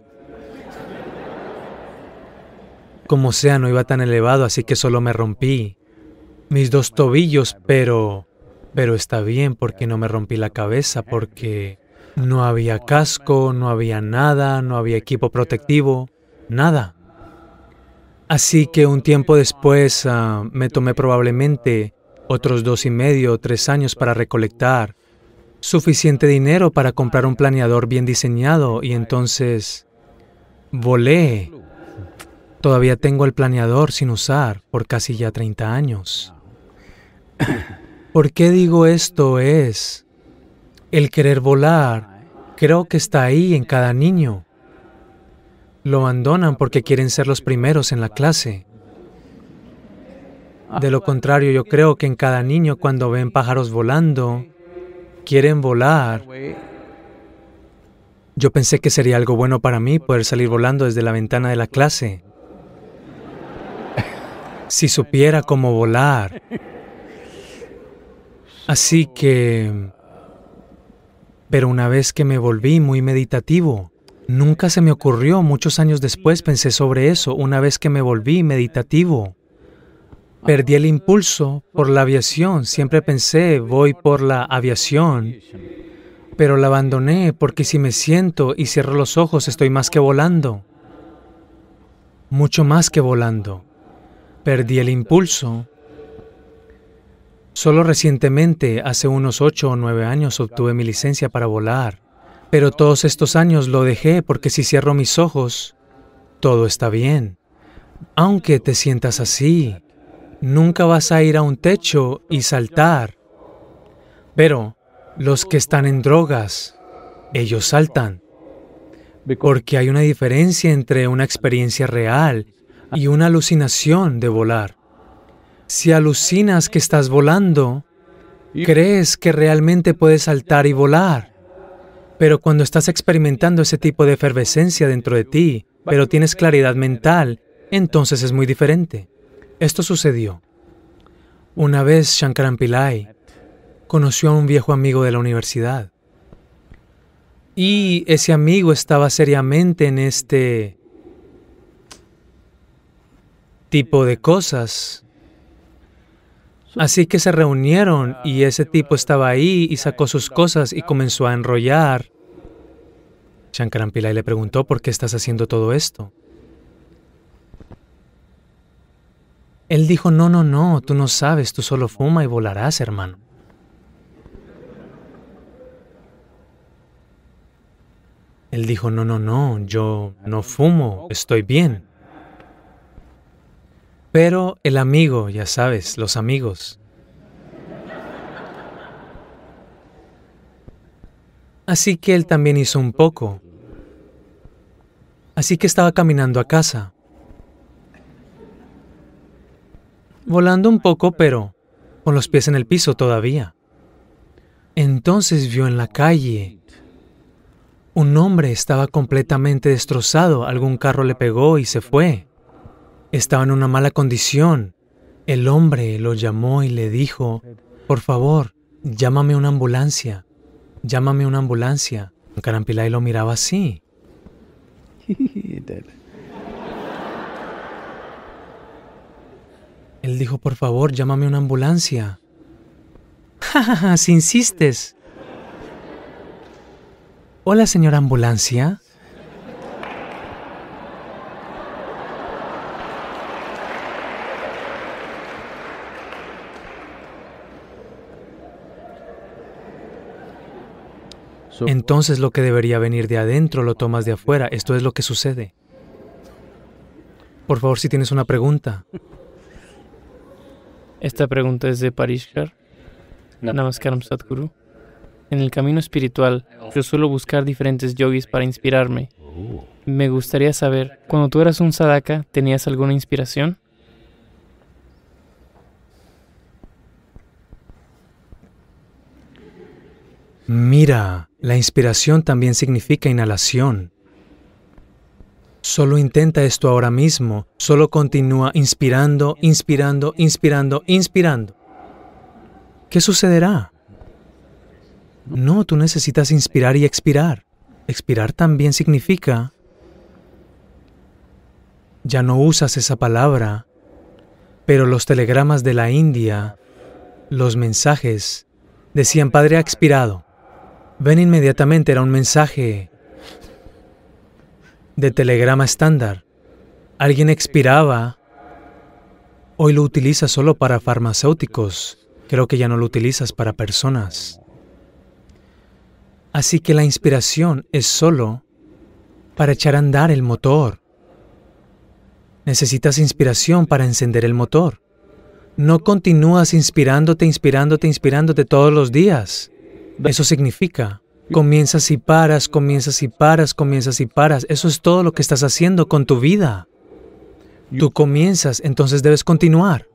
Como sea, no iba tan elevado, así que solo me rompí mis dos tobillos, pero pero está bien porque no me rompí la cabeza porque no había casco, no había nada, no había equipo protectivo, nada. Así que un tiempo después uh, me tomé probablemente otros dos y medio o tres años para recolectar suficiente dinero para comprar un planeador bien diseñado y entonces volé. Todavía tengo el planeador sin usar por casi ya 30 años. ¿Por qué digo esto? Es el querer volar. Creo que está ahí en cada niño. Lo abandonan porque quieren ser los primeros en la clase. De lo contrario, yo creo que en cada niño cuando ven pájaros volando, quieren volar. Yo pensé que sería algo bueno para mí poder salir volando desde la ventana de la clase. Si supiera cómo volar. Así que... Pero una vez que me volví muy meditativo, nunca se me ocurrió, muchos años después pensé sobre eso, una vez que me volví meditativo. Perdí el impulso por la aviación. Siempre pensé, voy por la aviación, pero la abandoné porque si me siento y cierro los ojos estoy más que volando. Mucho más que volando. Perdí el impulso. Solo recientemente, hace unos ocho o nueve años, obtuve mi licencia para volar. Pero todos estos años lo dejé porque si cierro mis ojos, todo está bien. Aunque te sientas así, Nunca vas a ir a un techo y saltar. Pero los que están en drogas, ellos saltan. Porque hay una diferencia entre una experiencia real y una alucinación de volar. Si alucinas que estás volando, crees que realmente puedes saltar y volar. Pero cuando estás experimentando ese tipo de efervescencia dentro de ti, pero tienes claridad mental, entonces es muy diferente. Esto sucedió. Una vez Shankaran Pillai conoció a un viejo amigo de la universidad. Y ese amigo estaba seriamente en este tipo de cosas. Así que se reunieron y ese tipo estaba ahí y sacó sus cosas y comenzó a enrollar. Shankaran Pillai le preguntó, ¿por qué estás haciendo todo esto? Él dijo, no, no, no, tú no sabes, tú solo fuma y volarás, hermano. Él dijo, no, no, no, yo no fumo, estoy bien. Pero el amigo, ya sabes, los amigos. Así que él también hizo un poco. Así que estaba caminando a casa. Volando un poco, pero con los pies en el piso todavía. Entonces vio en la calle un hombre estaba completamente destrozado, algún carro le pegó y se fue. Estaba en una mala condición. El hombre lo llamó y le dijo, por favor, llámame una ambulancia, llámame una ambulancia. Carampilay lo miraba así. Él dijo, por favor, llámame una ambulancia. Si insistes. Hola, señora ambulancia. Entonces lo que debería venir de adentro lo tomas de afuera. Esto es lo que sucede. Por favor, si tienes una pregunta. Esta pregunta es de Parishkar. Namaskaram Sadhguru. En el camino espiritual, yo suelo buscar diferentes yogis para inspirarme. Me gustaría saber, cuando tú eras un sadhaka, ¿tenías alguna inspiración? Mira, la inspiración también significa inhalación. Solo intenta esto ahora mismo. Solo continúa inspirando, inspirando, inspirando, inspirando. ¿Qué sucederá? No, tú necesitas inspirar y expirar. Expirar también significa... Ya no usas esa palabra, pero los telegramas de la India, los mensajes, decían Padre ha expirado. Ven inmediatamente, era un mensaje de telegrama estándar. Alguien expiraba. Hoy lo utilizas solo para farmacéuticos. Creo que ya no lo utilizas para personas. Así que la inspiración es solo para echar a andar el motor. Necesitas inspiración para encender el motor. No continúas inspirándote, inspirándote, inspirándote todos los días. Eso significa, comienzas y paras, comienzas y paras, comienzas y paras. Eso es todo lo que estás haciendo con tu vida. Tú comienzas, entonces debes continuar.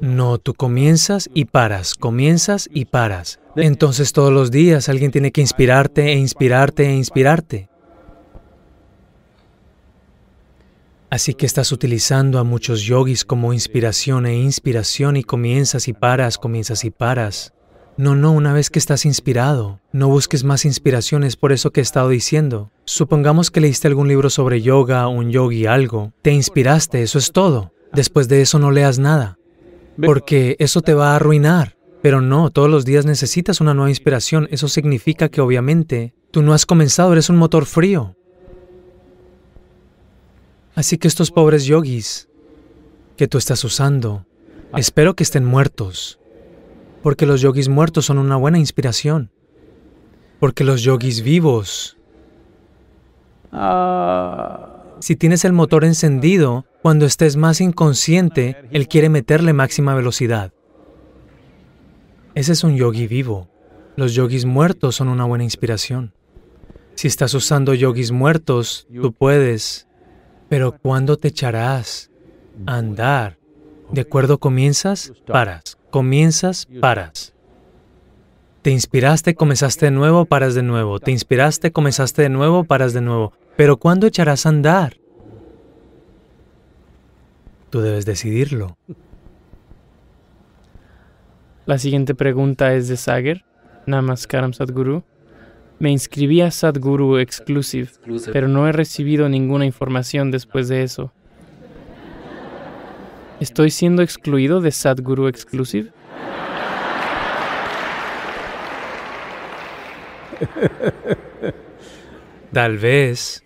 No, tú comienzas y paras, comienzas y paras. Entonces todos los días alguien tiene que inspirarte e inspirarte e inspirarte. Así que estás utilizando a muchos yogis como inspiración e inspiración y comienzas y paras, comienzas y paras. No, no, una vez que estás inspirado, no busques más inspiraciones por eso que he estado diciendo. Supongamos que leíste algún libro sobre yoga, un yogi, algo. Te inspiraste, eso es todo. Después de eso no leas nada, porque eso te va a arruinar. Pero no, todos los días necesitas una nueva inspiración. Eso significa que obviamente tú no has comenzado, eres un motor frío. Así que estos pobres yogis que tú estás usando, espero que estén muertos, porque los yogis muertos son una buena inspiración, porque los yogis vivos, si tienes el motor encendido, cuando estés más inconsciente, él quiere meterle máxima velocidad. Ese es un yogi vivo. Los yogis muertos son una buena inspiración. Si estás usando yogis muertos, tú puedes pero ¿cuándo te echarás a andar? ¿De acuerdo comienzas? Paras. Comienzas, paras. Te inspiraste, comenzaste de nuevo, paras de nuevo. Te inspiraste, comenzaste de nuevo, paras de nuevo. Pero ¿cuándo echarás a andar? Tú debes decidirlo. La siguiente pregunta es de Sager. Namaskaram Sadhguru. Me inscribí a Sadhguru Exclusive, pero no he recibido ninguna información después de eso. ¿Estoy siendo excluido de Sadhguru Exclusive? Tal vez.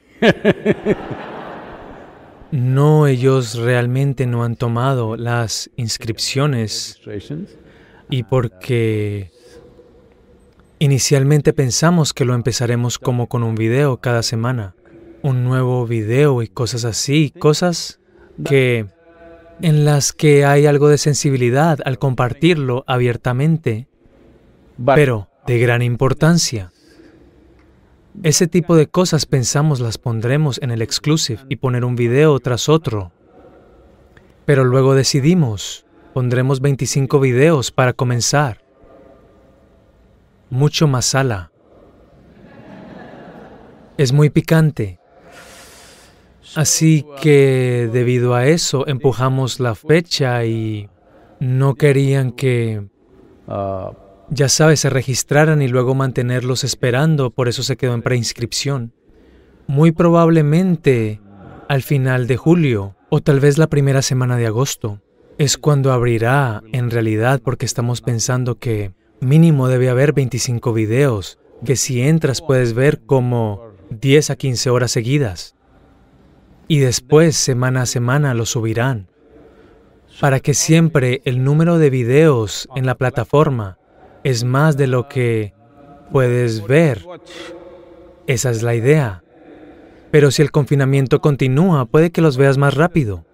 No, ellos realmente no han tomado las inscripciones y porque Inicialmente pensamos que lo empezaremos como con un video cada semana, un nuevo video y cosas así, cosas que en las que hay algo de sensibilidad al compartirlo abiertamente, pero de gran importancia. Ese tipo de cosas pensamos las pondremos en el exclusive y poner un video tras otro. Pero luego decidimos, pondremos 25 videos para comenzar. Mucho más sala. Es muy picante. Así que debido a eso empujamos la fecha y no querían que, ya sabes, se registraran y luego mantenerlos esperando, por eso se quedó en preinscripción. Muy probablemente al final de julio o tal vez la primera semana de agosto es cuando abrirá en realidad porque estamos pensando que mínimo debe haber 25 videos que si entras puedes ver como 10 a 15 horas seguidas. Y después, semana a semana, lo subirán. Para que siempre el número de videos en la plataforma es más de lo que puedes ver. Esa es la idea. Pero si el confinamiento continúa, puede que los veas más rápido.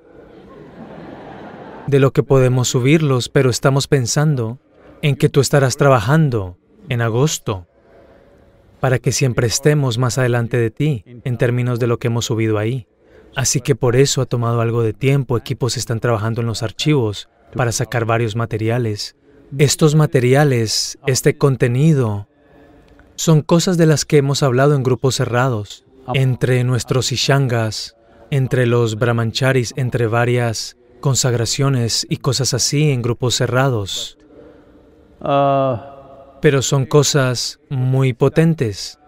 De lo que podemos subirlos, pero estamos pensando en que tú estarás trabajando en agosto para que siempre estemos más adelante de ti en términos de lo que hemos subido ahí. Así que por eso ha tomado algo de tiempo, equipos están trabajando en los archivos para sacar varios materiales. Estos materiales, este contenido, son cosas de las que hemos hablado en grupos cerrados, entre nuestros ishangas, entre los brahmancharis, entre varias consagraciones y cosas así en grupos cerrados. Pero son cosas muy potentes.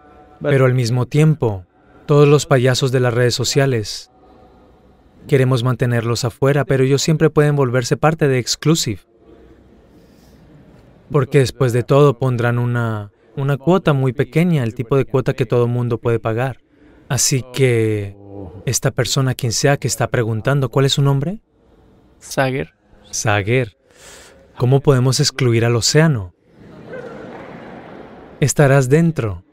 Pero al mismo tiempo, todos los payasos de las redes sociales queremos mantenerlos afuera, pero ellos siempre pueden volverse parte de Exclusive. Porque después de todo pondrán una, una cuota muy pequeña, el tipo de cuota que todo mundo puede pagar. Así que esta persona, quien sea que está preguntando, ¿cuál es su nombre? Sager. Sager. ¿Cómo podemos excluir al océano? Estarás dentro.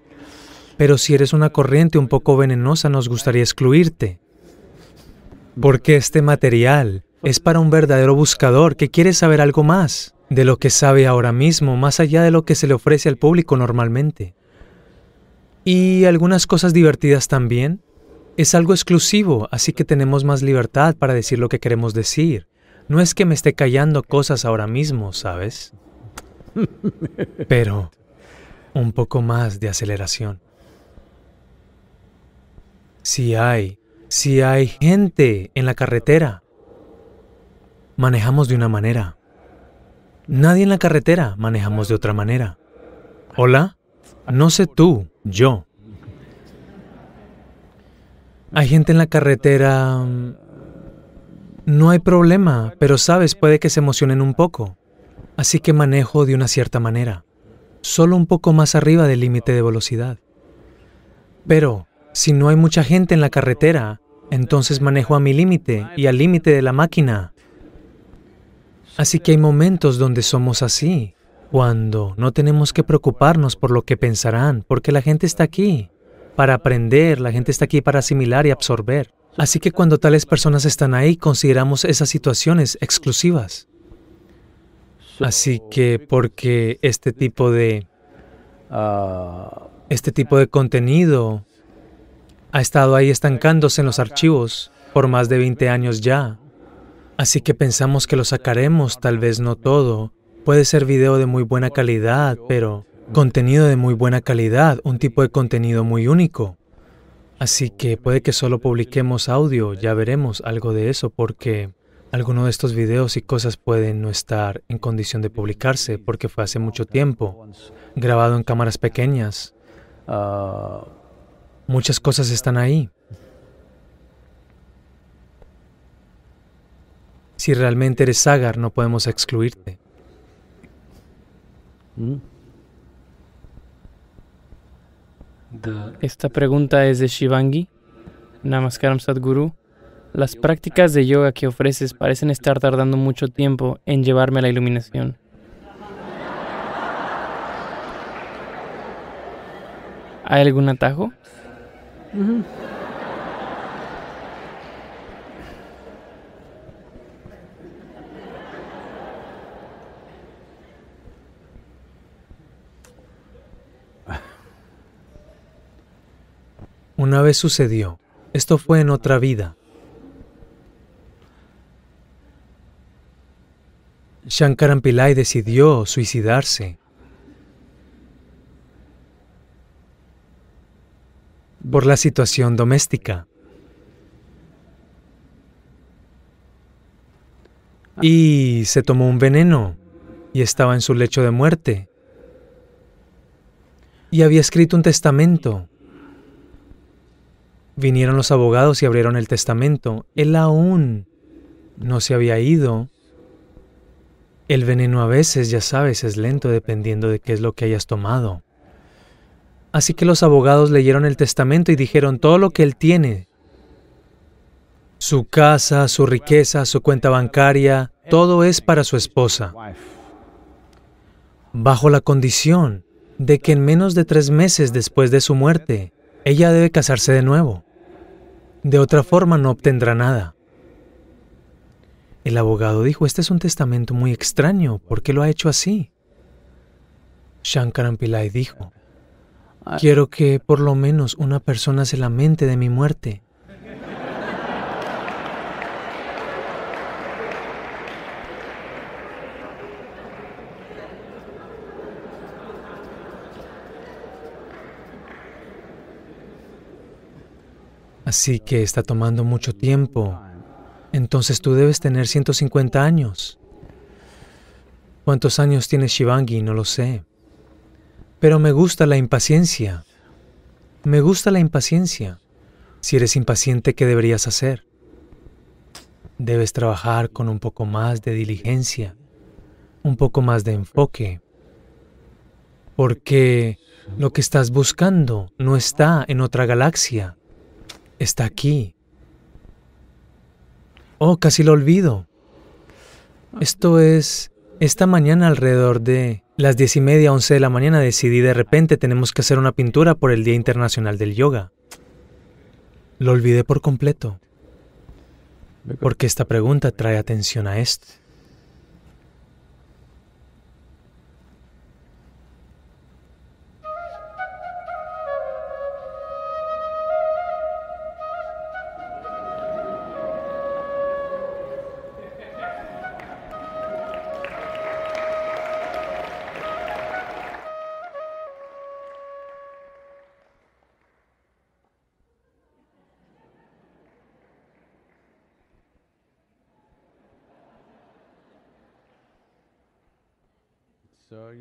Pero si eres una corriente un poco venenosa, nos gustaría excluirte. Porque este material es para un verdadero buscador que quiere saber algo más de lo que sabe ahora mismo, más allá de lo que se le ofrece al público normalmente. Y algunas cosas divertidas también. Es algo exclusivo, así que tenemos más libertad para decir lo que queremos decir. No es que me esté callando cosas ahora mismo, ¿sabes? Pero un poco más de aceleración. Si hay, si hay gente en la carretera, manejamos de una manera. Nadie en la carretera, manejamos de otra manera. ¿Hola? No sé tú, yo. Hay gente en la carretera... mm, No hay problema, pero sabes, puede que se emocionen un poco. Así que manejo de una cierta manera, solo un poco más arriba del límite de velocidad. Pero, si no hay mucha gente en la carretera, entonces manejo a mi límite y al límite de la máquina. Así que hay momentos donde somos así, cuando no tenemos que preocuparnos por lo que pensarán, porque la gente está aquí para aprender, la gente está aquí para asimilar y absorber. Así que cuando tales personas están ahí, consideramos esas situaciones exclusivas. Así que porque este tipo de este tipo de contenido ha estado ahí estancándose en los archivos por más de 20 años ya. Así que pensamos que lo sacaremos, tal vez no todo. Puede ser video de muy buena calidad, pero contenido de muy buena calidad, un tipo de contenido muy único. Así que puede que solo publiquemos audio, ya veremos algo de eso porque alguno de estos videos y cosas pueden no estar en condición de publicarse porque fue hace mucho tiempo, grabado en cámaras pequeñas. Muchas cosas están ahí. Si realmente eres Sagar, no podemos excluirte. mm, Esta pregunta es de Shivangi. Namaskaram Sadhguru. Las prácticas de yoga que ofreces parecen estar tardando mucho tiempo en llevarme a la iluminación. ¿Hay algún atajo? Una vez sucedió. Esto fue en otra vida. Shankaran Pillai decidió suicidarse. Por la situación doméstica. Y se tomó un veneno y estaba en su lecho de muerte. Y había escrito un testamento. Vinieron los abogados y abrieron el testamento. Él aún no se había ido. El veneno a veces, ya sabes, es lento dependiendo de qué es lo que hayas tomado. Así que los abogados leyeron el testamento y dijeron todo lo que él tiene, su casa, su riqueza, su cuenta bancaria, todo es para su esposa, bajo la condición de que en menos de tres meses después de su muerte, ella debe casarse de nuevo. De otra forma no obtendrá nada. El abogado dijo, este es un testamento muy extraño, ¿por qué lo ha hecho así? Shankaran Pillai dijo, Quiero que por lo menos una persona se lamente de mi muerte. Así que está tomando mucho tiempo. Entonces tú debes tener 150 años. ¿Cuántos años tiene Shivangi? No lo sé. Pero me gusta la impaciencia. Me gusta la impaciencia. Si eres impaciente, ¿qué deberías hacer? Debes trabajar con un poco más de diligencia, un poco más de enfoque, porque lo que estás buscando no está en otra galaxia, está aquí. Oh, casi lo olvido. Esto es esta mañana alrededor de las diez y media, once de la mañana decidí de repente tenemos que hacer una pintura por el Día Internacional del Yoga. Lo olvidé por completo. Porque esta pregunta trae atención a esto.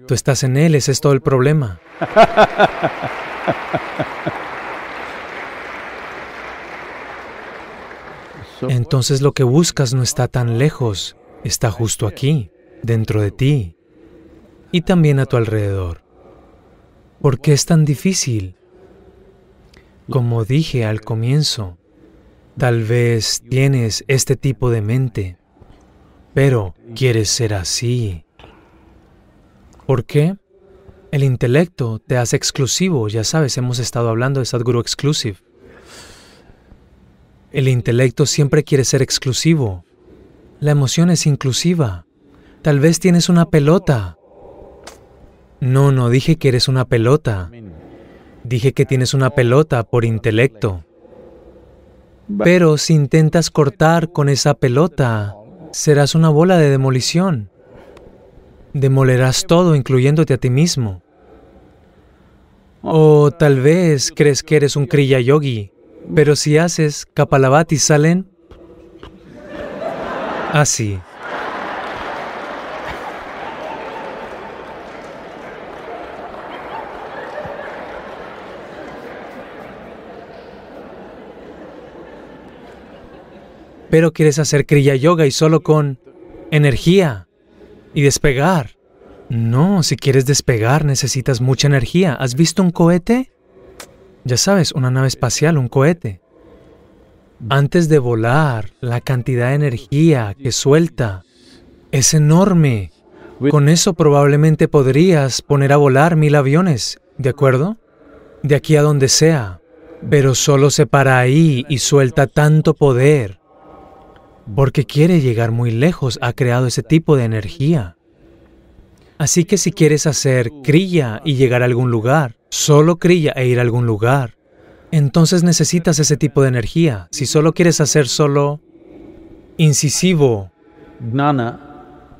Tú estás en Él, ese es todo el problema. Entonces lo que buscas no está tan lejos, está justo aquí, dentro de ti y también a tu alrededor. ¿Por qué es tan difícil? Como dije al comienzo, tal vez tienes este tipo de mente, pero quieres ser así. ¿Por qué? El intelecto te hace exclusivo, ya sabes, hemos estado hablando de Sadhguru Exclusive. El intelecto siempre quiere ser exclusivo. La emoción es inclusiva. Tal vez tienes una pelota. No, no dije que eres una pelota. Dije que tienes una pelota por intelecto. Pero si intentas cortar con esa pelota, serás una bola de demolición. Demolerás todo, incluyéndote a ti mismo. O tal vez crees que eres un Kriya Yogi, pero si haces Kapalabhati salen así. Pero quieres hacer Kriya Yoga y solo con energía y despegar. No, si quieres despegar necesitas mucha energía. ¿Has visto un cohete? Ya sabes, una nave espacial, un cohete. Antes de volar, la cantidad de energía que suelta es enorme. Con eso probablemente podrías poner a volar mil aviones, ¿de acuerdo? de aquí a donde sea, pero solo se para ahí y suelta tanto poder, porque quiere llegar muy lejos, ha creado ese tipo de energía. Así que si quieres hacer crilla y llegar a algún lugar, solo crilla e ir a algún lugar, entonces necesitas ese tipo de energía. Si solo quieres hacer solo incisivo,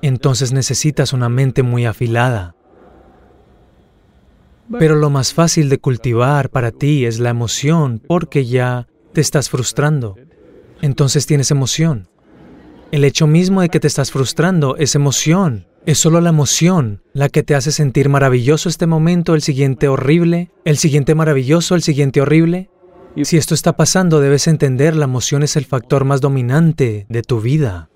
entonces necesitas una mente muy afilada. Pero lo más fácil de cultivar para ti es la emoción porque ya te estás frustrando. Entonces tienes emoción. El hecho mismo de que te estás frustrando es emoción. Es solo la emoción la que te hace sentir maravilloso este momento, el siguiente horrible, el siguiente maravilloso, el siguiente horrible. Si esto está pasando, debes entender la emoción es el factor más dominante de tu vida.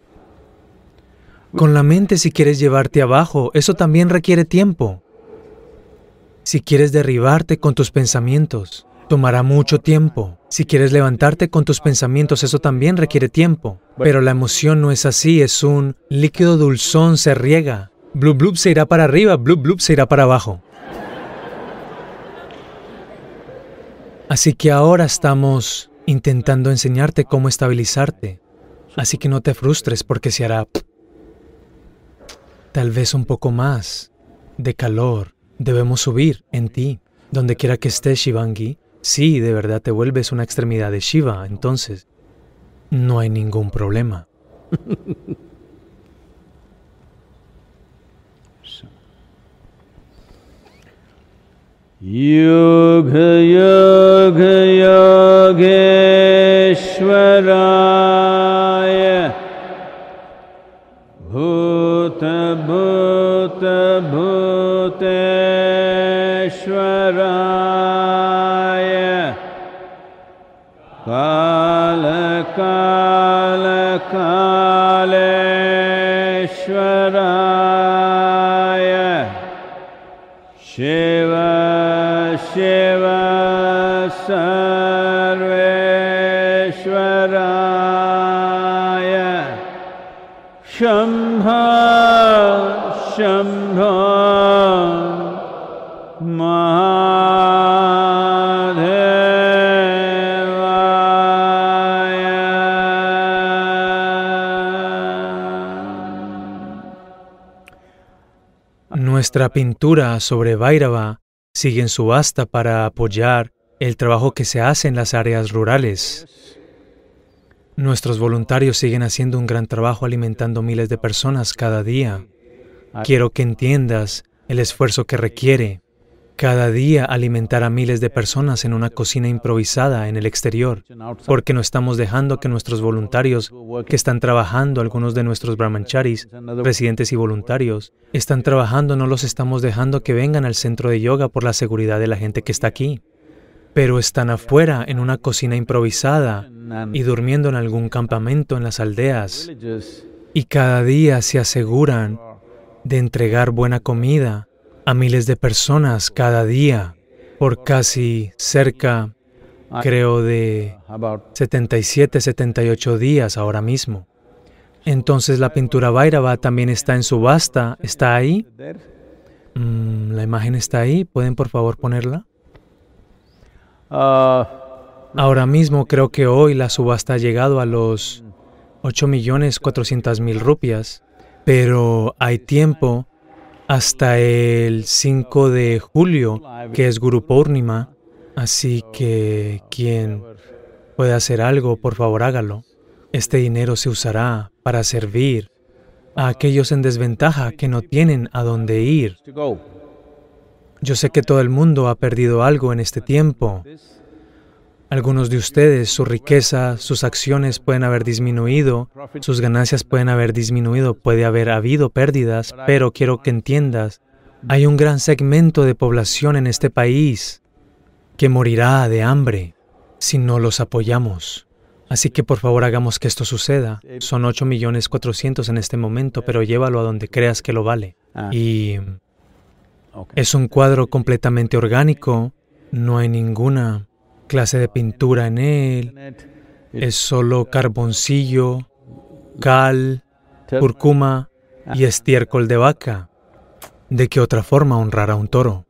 Con la mente, si quieres llevarte abajo, eso también requiere tiempo. Si quieres derribarte con tus pensamientos, tomará mucho tiempo. Si quieres levantarte con tus pensamientos, eso también requiere tiempo. Pero la emoción no es así, es un líquido dulzón, se riega. Blub blub se irá para arriba, blub blub se irá para abajo. Así que ahora estamos intentando enseñarte cómo estabilizarte. Así que no te frustres porque se hará tal vez un poco más de calor. Debemos subir en ti, donde quiera que estés, Shivangi. Si de verdad te vuelves una extremidad de Shiva, entonces no hay ningún problema. काल कालेश्वराय। शिव शिव सर्वेश्वराय। शम्भ शम्भ। Nuestra pintura sobre Bhairava sigue en subasta para apoyar el trabajo que se hace en las áreas rurales. Nuestros voluntarios siguen haciendo un gran trabajo alimentando miles de personas cada día. Quiero que entiendas el esfuerzo que requiere cada día alimentar a miles de personas en una cocina improvisada en el exterior, porque no estamos dejando que nuestros voluntarios que están trabajando, algunos de nuestros brahmacharis, residentes y voluntarios, están trabajando, no los estamos dejando que vengan al centro de yoga por la seguridad de la gente que está aquí, pero están afuera en una cocina improvisada y durmiendo en algún campamento en las aldeas, y cada día se aseguran de entregar buena comida a miles de personas cada día por casi cerca, creo, de About 77, 78 días ahora mismo. Entonces la pintura Bhairava también está en subasta. ¿Está ahí? Mm, la imagen está ahí. ¿Pueden por favor ponerla? Ahora mismo creo que hoy la subasta ha llegado a los 8.400.000 rupias, pero hay tiempo hasta el 5 de julio, que es Guru Purnima, así que quien pueda hacer algo, por favor hágalo. Este dinero se usará para servir a aquellos en desventaja que no tienen a dónde ir. Yo sé que todo el mundo ha perdido algo en este tiempo. Algunos de ustedes, su riqueza, sus acciones pueden haber disminuido, sus ganancias pueden haber disminuido, puede haber habido pérdidas, pero quiero que entiendas, hay un gran segmento de población en este país que morirá de hambre si no los apoyamos. Así que por favor hagamos que esto suceda. Son 8 millones 400 en este momento, pero llévalo a donde creas que lo vale. Ah. Y es un cuadro completamente orgánico, no hay ninguna clase de pintura en él, es solo carboncillo, cal, cúrcuma y estiércol de vaca. ¿De qué otra forma honrar a un toro?